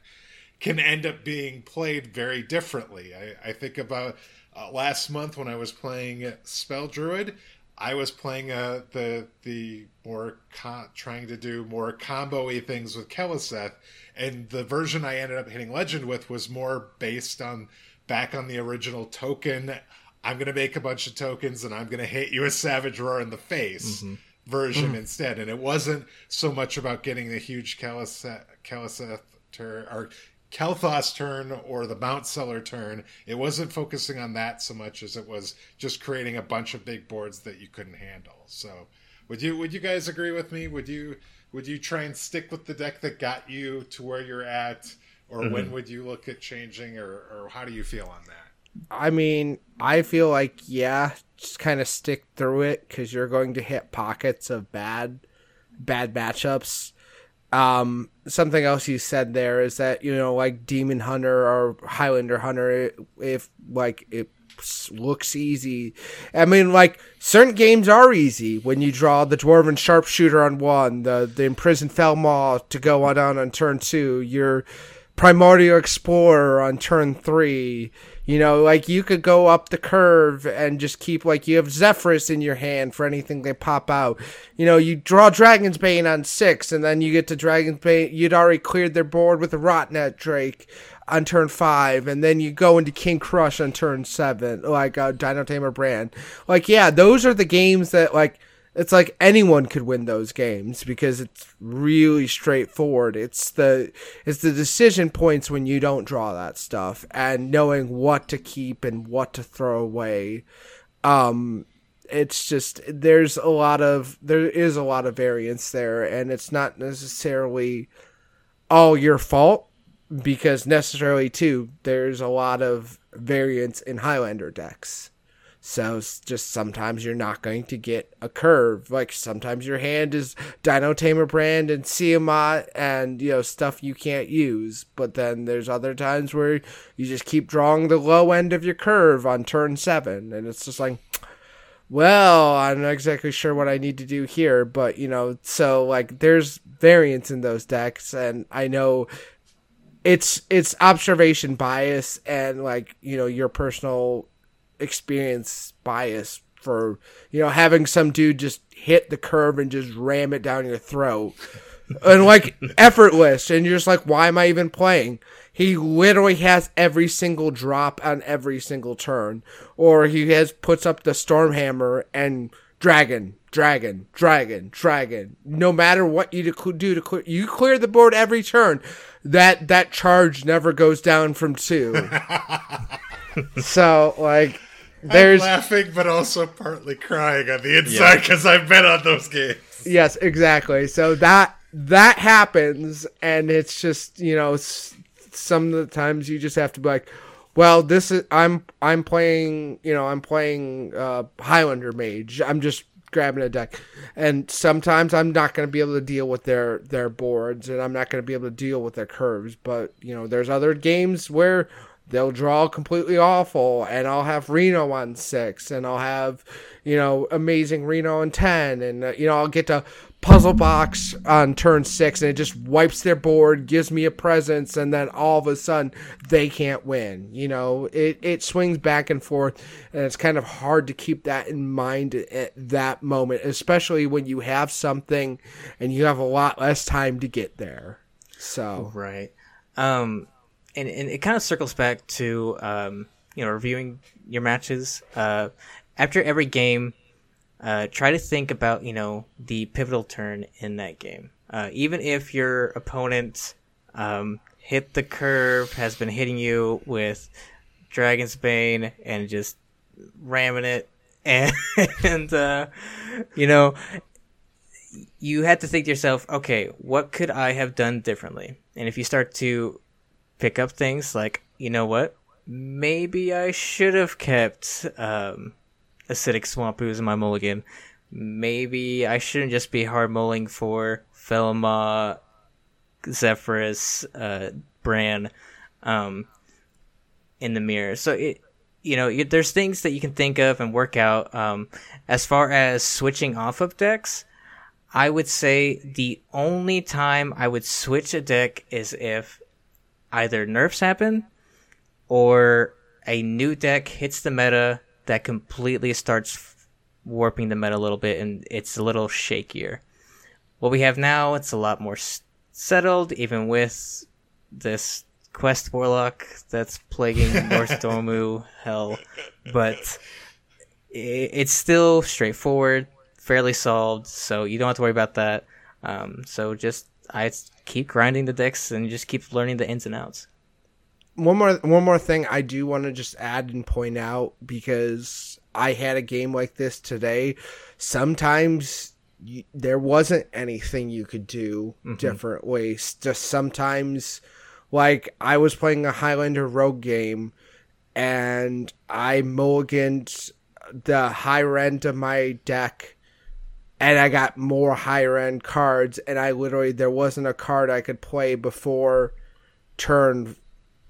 can end up being played very differently. I, I think about uh, last month when I was playing Spell Druid, I was playing uh, the the more co- trying to do more combo-y things with Keleseth, and the version I ended up hitting Legend with was more based on back on the original token. I'm gonna make a bunch of tokens and I'm gonna hit you a Savage Roar in the face. Mm-hmm version mm. instead. And it wasn't so much about getting the huge Keleseth, Keleseth or Kael'thas turn or the Mount Seller turn. It wasn't focusing on that so much as it was just creating a bunch of big boards that you couldn't handle. So, would you would you guys agree with me? Would you would you try and stick with the deck that got you to where you're at, or mm-hmm. when would you look at changing, or or how do you feel on that?
I mean, I feel like yeah, just kind of stick through it because you're going to hit pockets of bad bad matchups um, something else you said there is that you know, like Demon Hunter or Highlander Hunter, if like it looks easy. I mean, like certain games are easy when you draw the Dwarven Sharpshooter on one, the the Imprisoned Felmaw to go on on turn two, your Primordial Explorer on turn three. You know, like you could go up the curve and just keep like you have Zephrys in your hand for anything they pop out. You know, you draw Dragon's Bane on six, and then you get to Dragon's Bane. You'd already cleared their board with a Rotnet Drake on turn five, and then you go into King Krush on turn seven, like uh, Dinotamer Brann. Like, yeah, those are the games that like it's like anyone could win those games because it's really straightforward. It's the it's the decision points when you don't draw that stuff and knowing what to keep and what to throw away. Um it's just there's a lot of there is a lot of variance there and it's not necessarily all your fault because necessarily too there's a lot of variance in Highlander decks. So just sometimes you're not going to get a curve. Like sometimes your hand is Dinotamer Brann and Siamat and you know stuff you can't use. But then there's other times where you just keep drawing the low end of your curve on turn seven, and it's just like, well, I'm not exactly sure what I need to do here. But you know, so like there's variance in those decks, and I know it's it's observation bias and like you know your personal experience bias for you know having some dude just hit the curve and just ram it down your throat. And like effortless. And you're just like why am i even playing? He literally has every single drop on every single turn. Or he has puts up the stormhammer and dragon dragon dragon dragon. No matter what you do to clear you clear the board every turn that that charge never goes down from two. So like
there's I'm laughing, but also partly crying on the inside because yeah. I've been on those games.
Yes, exactly. So that that happens, and it's just you know some of the times you just have to be like, well, this is I'm I'm playing you know I'm playing uh, Highlander Mage. I'm just grabbing a deck, and sometimes I'm not going to be able to deal with their their boards, and I'm not going to be able to deal with their curves. But you know, there's other games where they'll draw completely awful and I'll have Reno on 6 and I'll have you know amazing Reno on 10 and uh, you know I'll get to puzzle box on turn 6 and it just wipes their board gives me a presence and then all of a sudden they can't win you know it it swings back and forth and it's kind of hard to keep that in mind at that moment especially when you have something and you have a lot less time to get there so
Right. Um, and, and it kind of circles back to, um, you know, reviewing your matches. Uh, after every game, uh, try to think about, you know, the pivotal turn in that game. Uh, even if your opponent, um, hit the curve, has been hitting you with Dragon's Bane and just ramming it. And, and uh, you know, you had to think to yourself, okay, what could I have done differently? And if you start to pick up things like, you know what, maybe I should have kept um, acidic swamp ooze in my mulligan. Maybe I shouldn't just be hard mulling for Felmaw, Zephrys, uh, Brann, um, in the mirror. So it, you know, there's things that you can think of and work out. Um, as far as switching off of decks, I would say the only time I would switch a deck is if either nerfs happen or a new deck hits the meta that completely starts warping the meta a little bit and it's a little shakier. What we have now, it's a lot more s- settled, even with this quest warlock that's plaguing Nozdormu hell. But i it's still straightforward, fairly solved, so you don't have to worry about that. Um, so just I keep grinding the decks and just keep learning the ins and outs.
one more one more thing I do want to just add and point out because I had a game like this today. Sometimes you, there wasn't anything you could do mm-hmm. different ways. Just sometimes, like I was playing a Highlander Rogue game, and I mulliganed the higher end of my deck and I got more higher end cards, and I literally there wasn't a card I could play before turn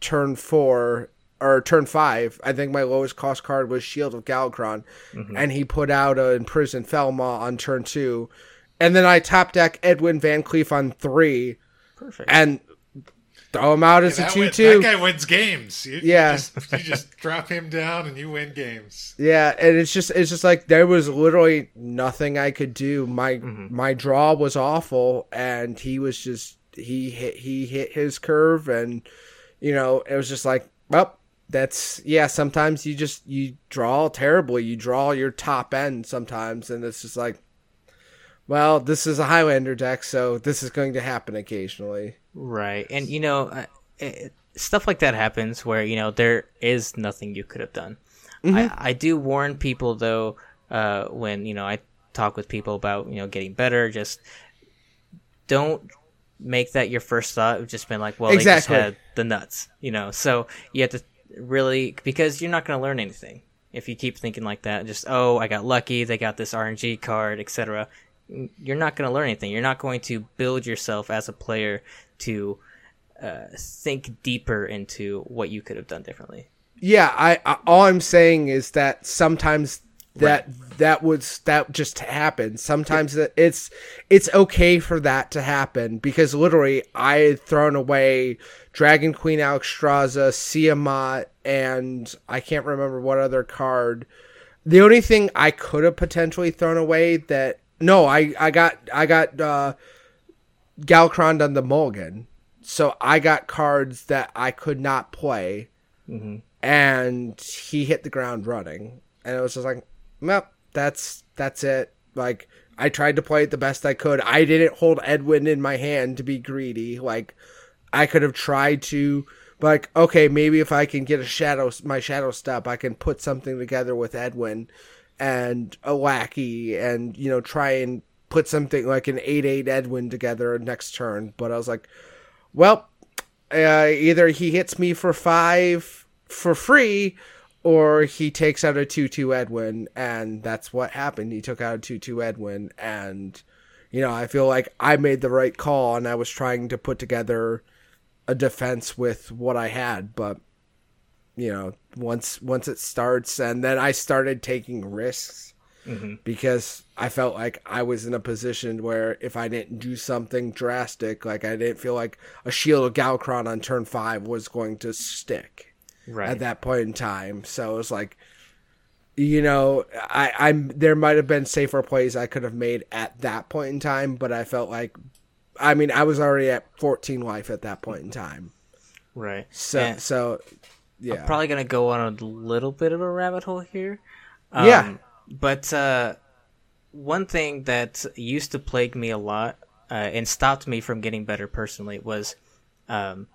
turn four or turn five. I think my lowest cost card was Shield of Galakrond, mm-hmm. and he put out a Imprisoned Felmaw on turn two, and then I top deck Edwin Van Cleef on three,
Perfect.
and throw him out as a two-two.
that guy wins games. You,
Yeah.
you just, you just drop him down and you win games.
Yeah, and it's just it's just like there was literally nothing I could do. My mm-hmm. my draw was awful, and he was just he hit he hit his curve, and you know it was just like well that's yeah. Sometimes you just you draw terribly. You draw your top end sometimes, and it's just like well this is a Highlander deck, so this is going to happen occasionally.
Right. And, you know, it, stuff like that happens where, you know, there is nothing you could have done. I, I do warn people, though, uh, when, you know, I talk with people about, you know, getting better, just don't make that your first thought of just been like, well,
Exactly.
they just had the nuts, you know. So you have to really, because you're not going to learn anything if you keep thinking like that. Just, oh, I got lucky, they got this RNG card, etc. You're not going to learn anything. You're not going to build yourself as a player to uh, think deeper into what you could have done differently.
Yeah, I, I all I'm saying is that sometimes that that was that just happens. Sometimes that it's it's okay for that to happen because literally I had thrown away Dragon Queen Alexstrasza, Siamat, and I can't remember what other card. The only thing I could have potentially thrown away that no, I I got I got uh Galakrond on the Mulligan. So I got cards that I could not play mm-hmm. and he hit the ground running. And it was just like well that's that's it. Like i tried to play it the best i could. I didn't hold edwin in my hand to be greedy. Like i could have tried to like okay maybe if i can get a shadow my shadow step i can put something together with edwin and a lackey and you know try and put something like an 8-8 edwin together next turn but i was like well uh, either he hits me for five for free or he takes out a 2-2 edwin and that's what happened. He took out a 2-2 edwin and you know i feel like i made the right call and i was trying to put together a defense with what i had but you know, once once it starts, and then I started taking risks
Mhm.
because I felt like I was in a position where if I didn't do something drastic, like I didn't feel like a shield of Galakrond on turn five was going to stick
Right.
at that point in time. So it was like, you know, I, I'm there might have been safer plays I could have made at that point in time, but I felt like, I mean, I was already at 14 life at that point in time.
right.
So, so, yeah,
I'm probably gonna go on a little bit of a rabbit hole here.
Yeah.
But uh, one thing that used to plague me a lot uh, and stopped me from getting better personally was um,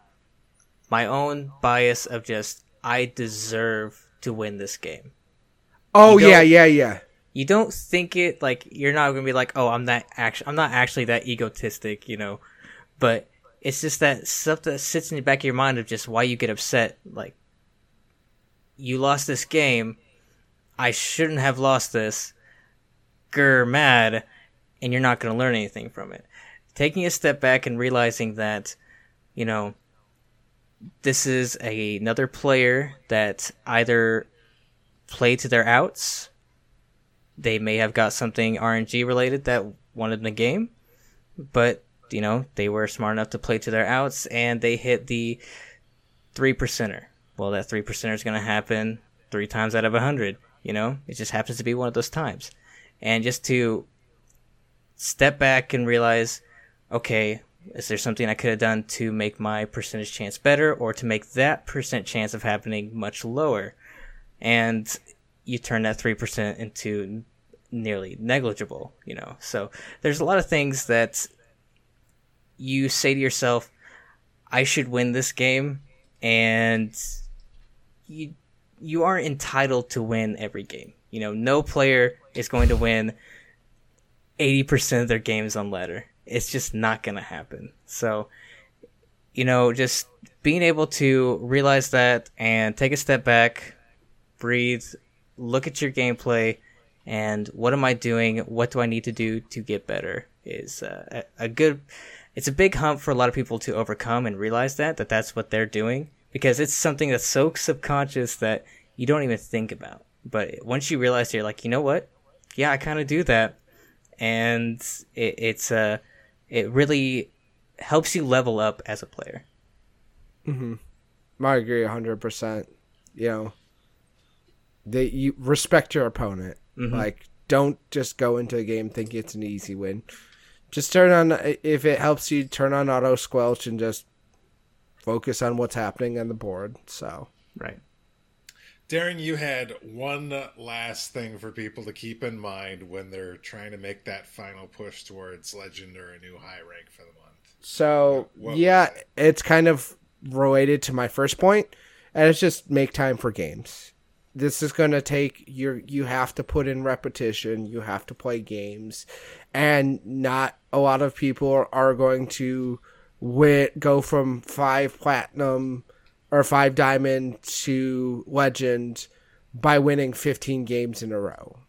my own bias of just I deserve to win this game.
oh yeah, yeah, yeah.
You don't think it like you're not gonna be like, oh, I'm that actually, I'm not actually that egotistic, you know. But it's just that stuff that sits in the back of your mind of just why you get upset. Like, you lost this game. I shouldn't have lost this. Grr, mad, and you're not gonna learn anything from it. Taking a step back and realizing that, you know, this is a, another player that either played to their outs they may have got something RNG related that wanted in the game, but you know they were smart enough to play to their outs and they hit the three percenter. Well, that three percenter is going to happen three times out of a hundred. You know, it just happens to be one of those times, and just to step back and realize, okay, is there something I could have done to make my percentage chance better, or to make that percent chance of happening much lower? And you turn that 3% into nearly negligible, you know. So there's a lot of things that you say to yourself, I should win this game and you you aren't entitled to win every game. You know, no player is going to win 80% of their games on ladder. It's just not going to happen. So, you know, just being able to realize that and take a step back, breathe, look at your gameplay and what am I doing? What do I need to do to get better? Is uh, a good. It's a big hump for a lot of people to overcome and realize that that that's what they're doing because it's something that's so subconscious that you don't even think about. But once you realize, you're like, you know what? Yeah, I kind of do that, and it, it's uh, it really helps you level up as a player. Mm-hmm.
I agree hundred percent. You know, they you respect your opponent. Like, don't just go into a game thinking it's an easy win. Just turn on if it helps you turn on auto squelch and just focus on what's happening on the board. So
Right.
Darren, you had one last thing for people to keep in mind when they're trying to make that final push towards legend or a new high rank for the month.
So
What was
yeah, it's kind of related to my first point, and it's just make time for games. This is going to take your you have to put in repetition, you have to play games, and not a lot of people are going to win, go from five platinum or five diamond to legend by winning 15 games in a row.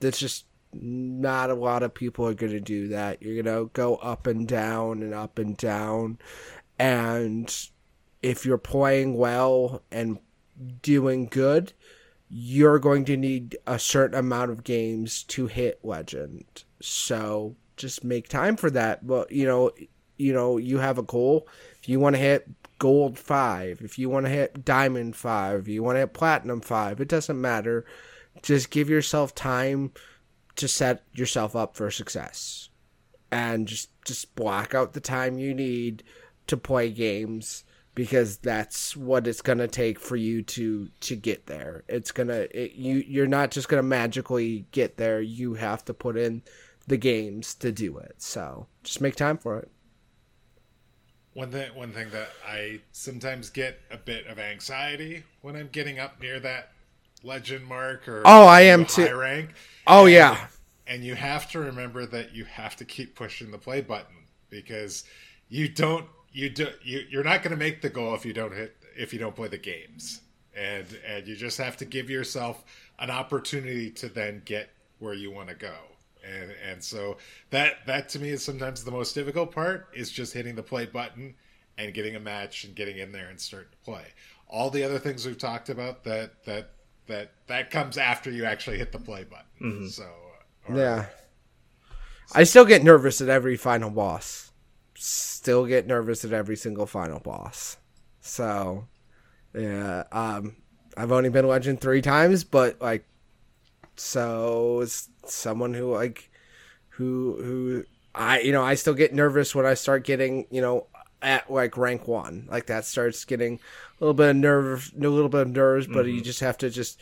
That's just not a lot of people are going to do that. You're going to go up and down and up and down. And if you're playing well and doing good, you're going to need a certain amount of games to hit legend. So just make time for that. But, you know, you know, you have a goal. If you want to hit gold 5, if you want to hit diamond 5, if you want to hit platinum 5, it doesn't matter. Just give yourself time to set yourself up for success. And just just block out the time you need to play games because that's what it's going to take for you to to get there. It's going to you you're not just going to magically get there. You have to put in the games to do it. So, just make time for it.
One thing, one thing that I sometimes get a bit of anxiety when I'm getting up near that legend mark or
Oh, I am
high
too.
rank.
Oh
And-
yeah.
and you have to remember that you have to keep pushing the play button because you don't you do you you're not going to make the goal if you don't hit if you don't play the games and and you just have to give yourself an opportunity to then get where you want to go and and so that that to me is sometimes the most difficult part is just hitting the play button and getting a match and getting in there and starting to play all the other things we've talked about that that that that comes after you actually hit the play button. So or-
Yeah. I still get nervous at every final boss. Still get nervous at every single final boss. So, yeah. Um, I've only been legend three times, but like, so it's someone who like, who who I you know I still get nervous when I start getting you know at like rank one like that starts getting a little bit of nerve a little bit of nerves, but you mm-hmm. just have to just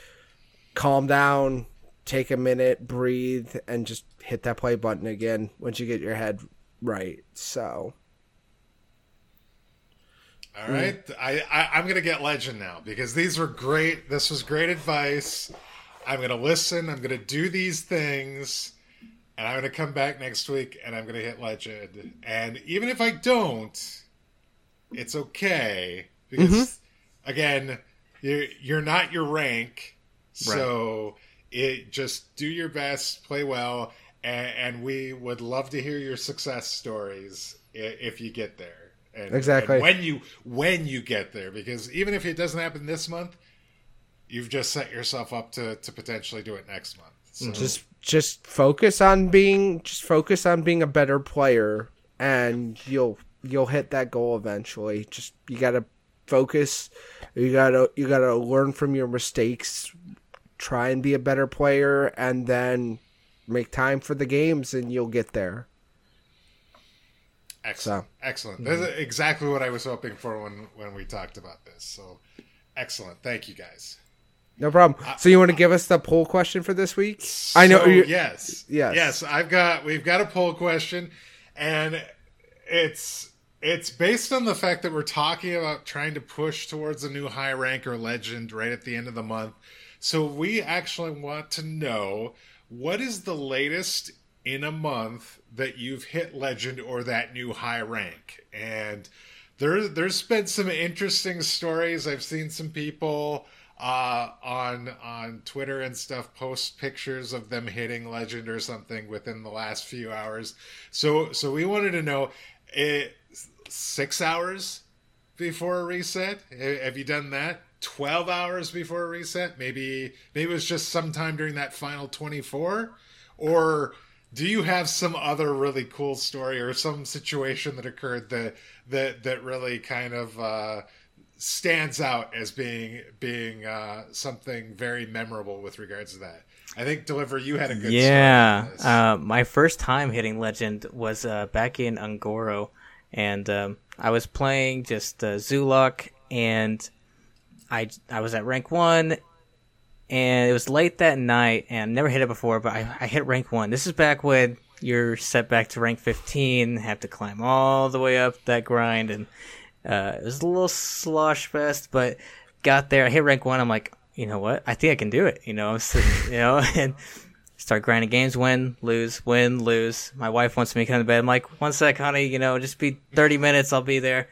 calm down, take a minute, breathe, and just hit that play button again once you get your head right. So,
All right, mm. I, I I'm gonna get legend now because these were great. This was great advice. I'm gonna listen. I'm gonna do these things, and I'm gonna come back next week and I'm gonna hit legend. And even if I don't, it's okay because mm-hmm. again, you're, you're not your rank, so it just do your best, play well, and, and we would love to hear your success stories if you get there. And,
Exactly.
and when you when you get there, because even if it doesn't happen this month, you've just set yourself up to to potentially do it next month. So mm-hmm.
just just focus on being just focus on being a better player and you'll you'll hit that goal eventually. Just you got to focus. You got to you got to learn from your mistakes, try and be a better player and then make time for the games and you'll get there.
excellent,
So-
excellent. Mm-hmm. That's exactly what I was hoping for when when we talked about this. So excellent. Thank you guys.
No problem. So you want to give us the poll question for this week? I know
yes,
Yes.
yes. I've got we've got a poll question, and it's it's based on the fact that we're talking about trying to push towards a new high rank or legend right at the end of the month. So we actually want to know what is the latest in a month that you've hit legend or that new high rank, and there there's been some interesting stories. I've seen some people uh, on on Twitter and stuff post pictures of them hitting legend or something within the last few hours. So so we wanted to know it, six hours before a reset. Have you done that? Twelve hours before a reset? Maybe maybe it was just sometime during that final twenty four, or do you have some other really cool story or some situation that occurred that that that really kind of uh, stands out as being being uh, something very memorable with regards to that? I think deliver you had a good
yeah,
story on this.
uh, my first time hitting legend was uh, back in Un'Goro, and um, I was playing just uh, Zoolock, and I I was at rank one, and it was late that night, and never hit it before, but I, I hit rank one. This is back when you're set back to rank 15, have to climb all the way up that grind, and uh, it was a little slosh fest, but got there. I hit rank one. I'm like, you know what? I think I can do it. You know, I'm you know, and start grinding games, win, lose, win, lose. My wife wants me to come to bed. I'm like, one sec, honey, you know, just be 30 minutes. I'll be there.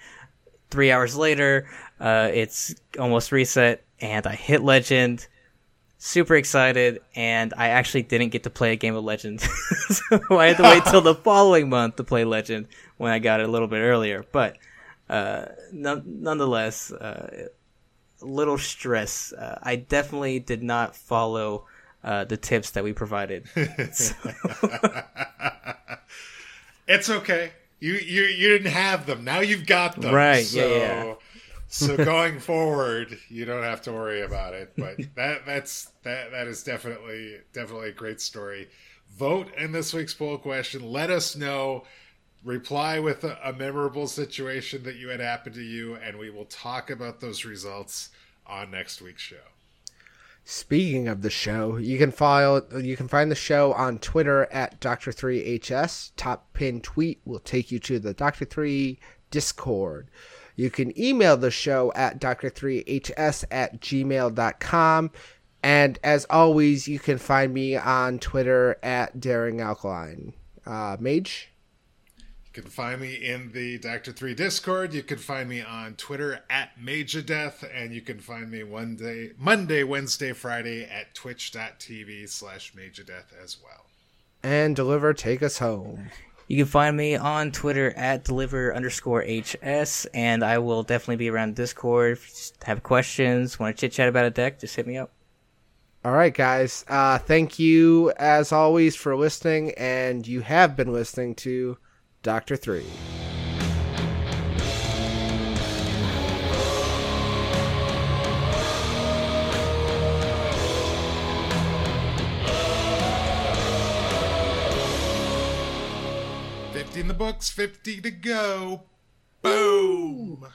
Three hours later, uh, it's almost reset, and I hit legend. Super excited, and I actually didn't get to play a game of Legend, so I had to wait till the following month to play Legend when I got it a little bit earlier. But uh, none, nonetheless, uh, a little stress. Uh, I definitely did not follow uh, the tips that we provided.
It's okay. You you you didn't have them. Now you've got them.
Right,
So,
yeah, yeah.
so going forward, you don't have to worry about it. But that that's that that is definitely definitely a great story. Vote in this week's poll question. Let us know. Reply with a, a memorable situation that you had happened to you, and we will talk about those results on next week's show.
Speaking of the show, you can follow you can find the show on Twitter at Dr3HS. Top pin tweet will take you to the Dr3 Discord. You can email the show at Dr3HS at gmail.com. And as always, you can find me on Twitter at Daring Alkaline. Uh, Mage?
You can find me in the Doctor Three Discord. You can find me on Twitter at Magedeath, and you can find me one day, Monday, Wednesday, Friday at Twitch.tv slash Magedeath as well.
And Deliver Take Us Home.
You can find me on Twitter at deliver underscore HS, and I will definitely be around Discord. If you just have questions, want to chit chat about a deck, just hit me up.
All right, guys. Uh, thank you as always for listening, and you have been listening to Doctor Three.
Fifty in the books, fifty to go. Boom.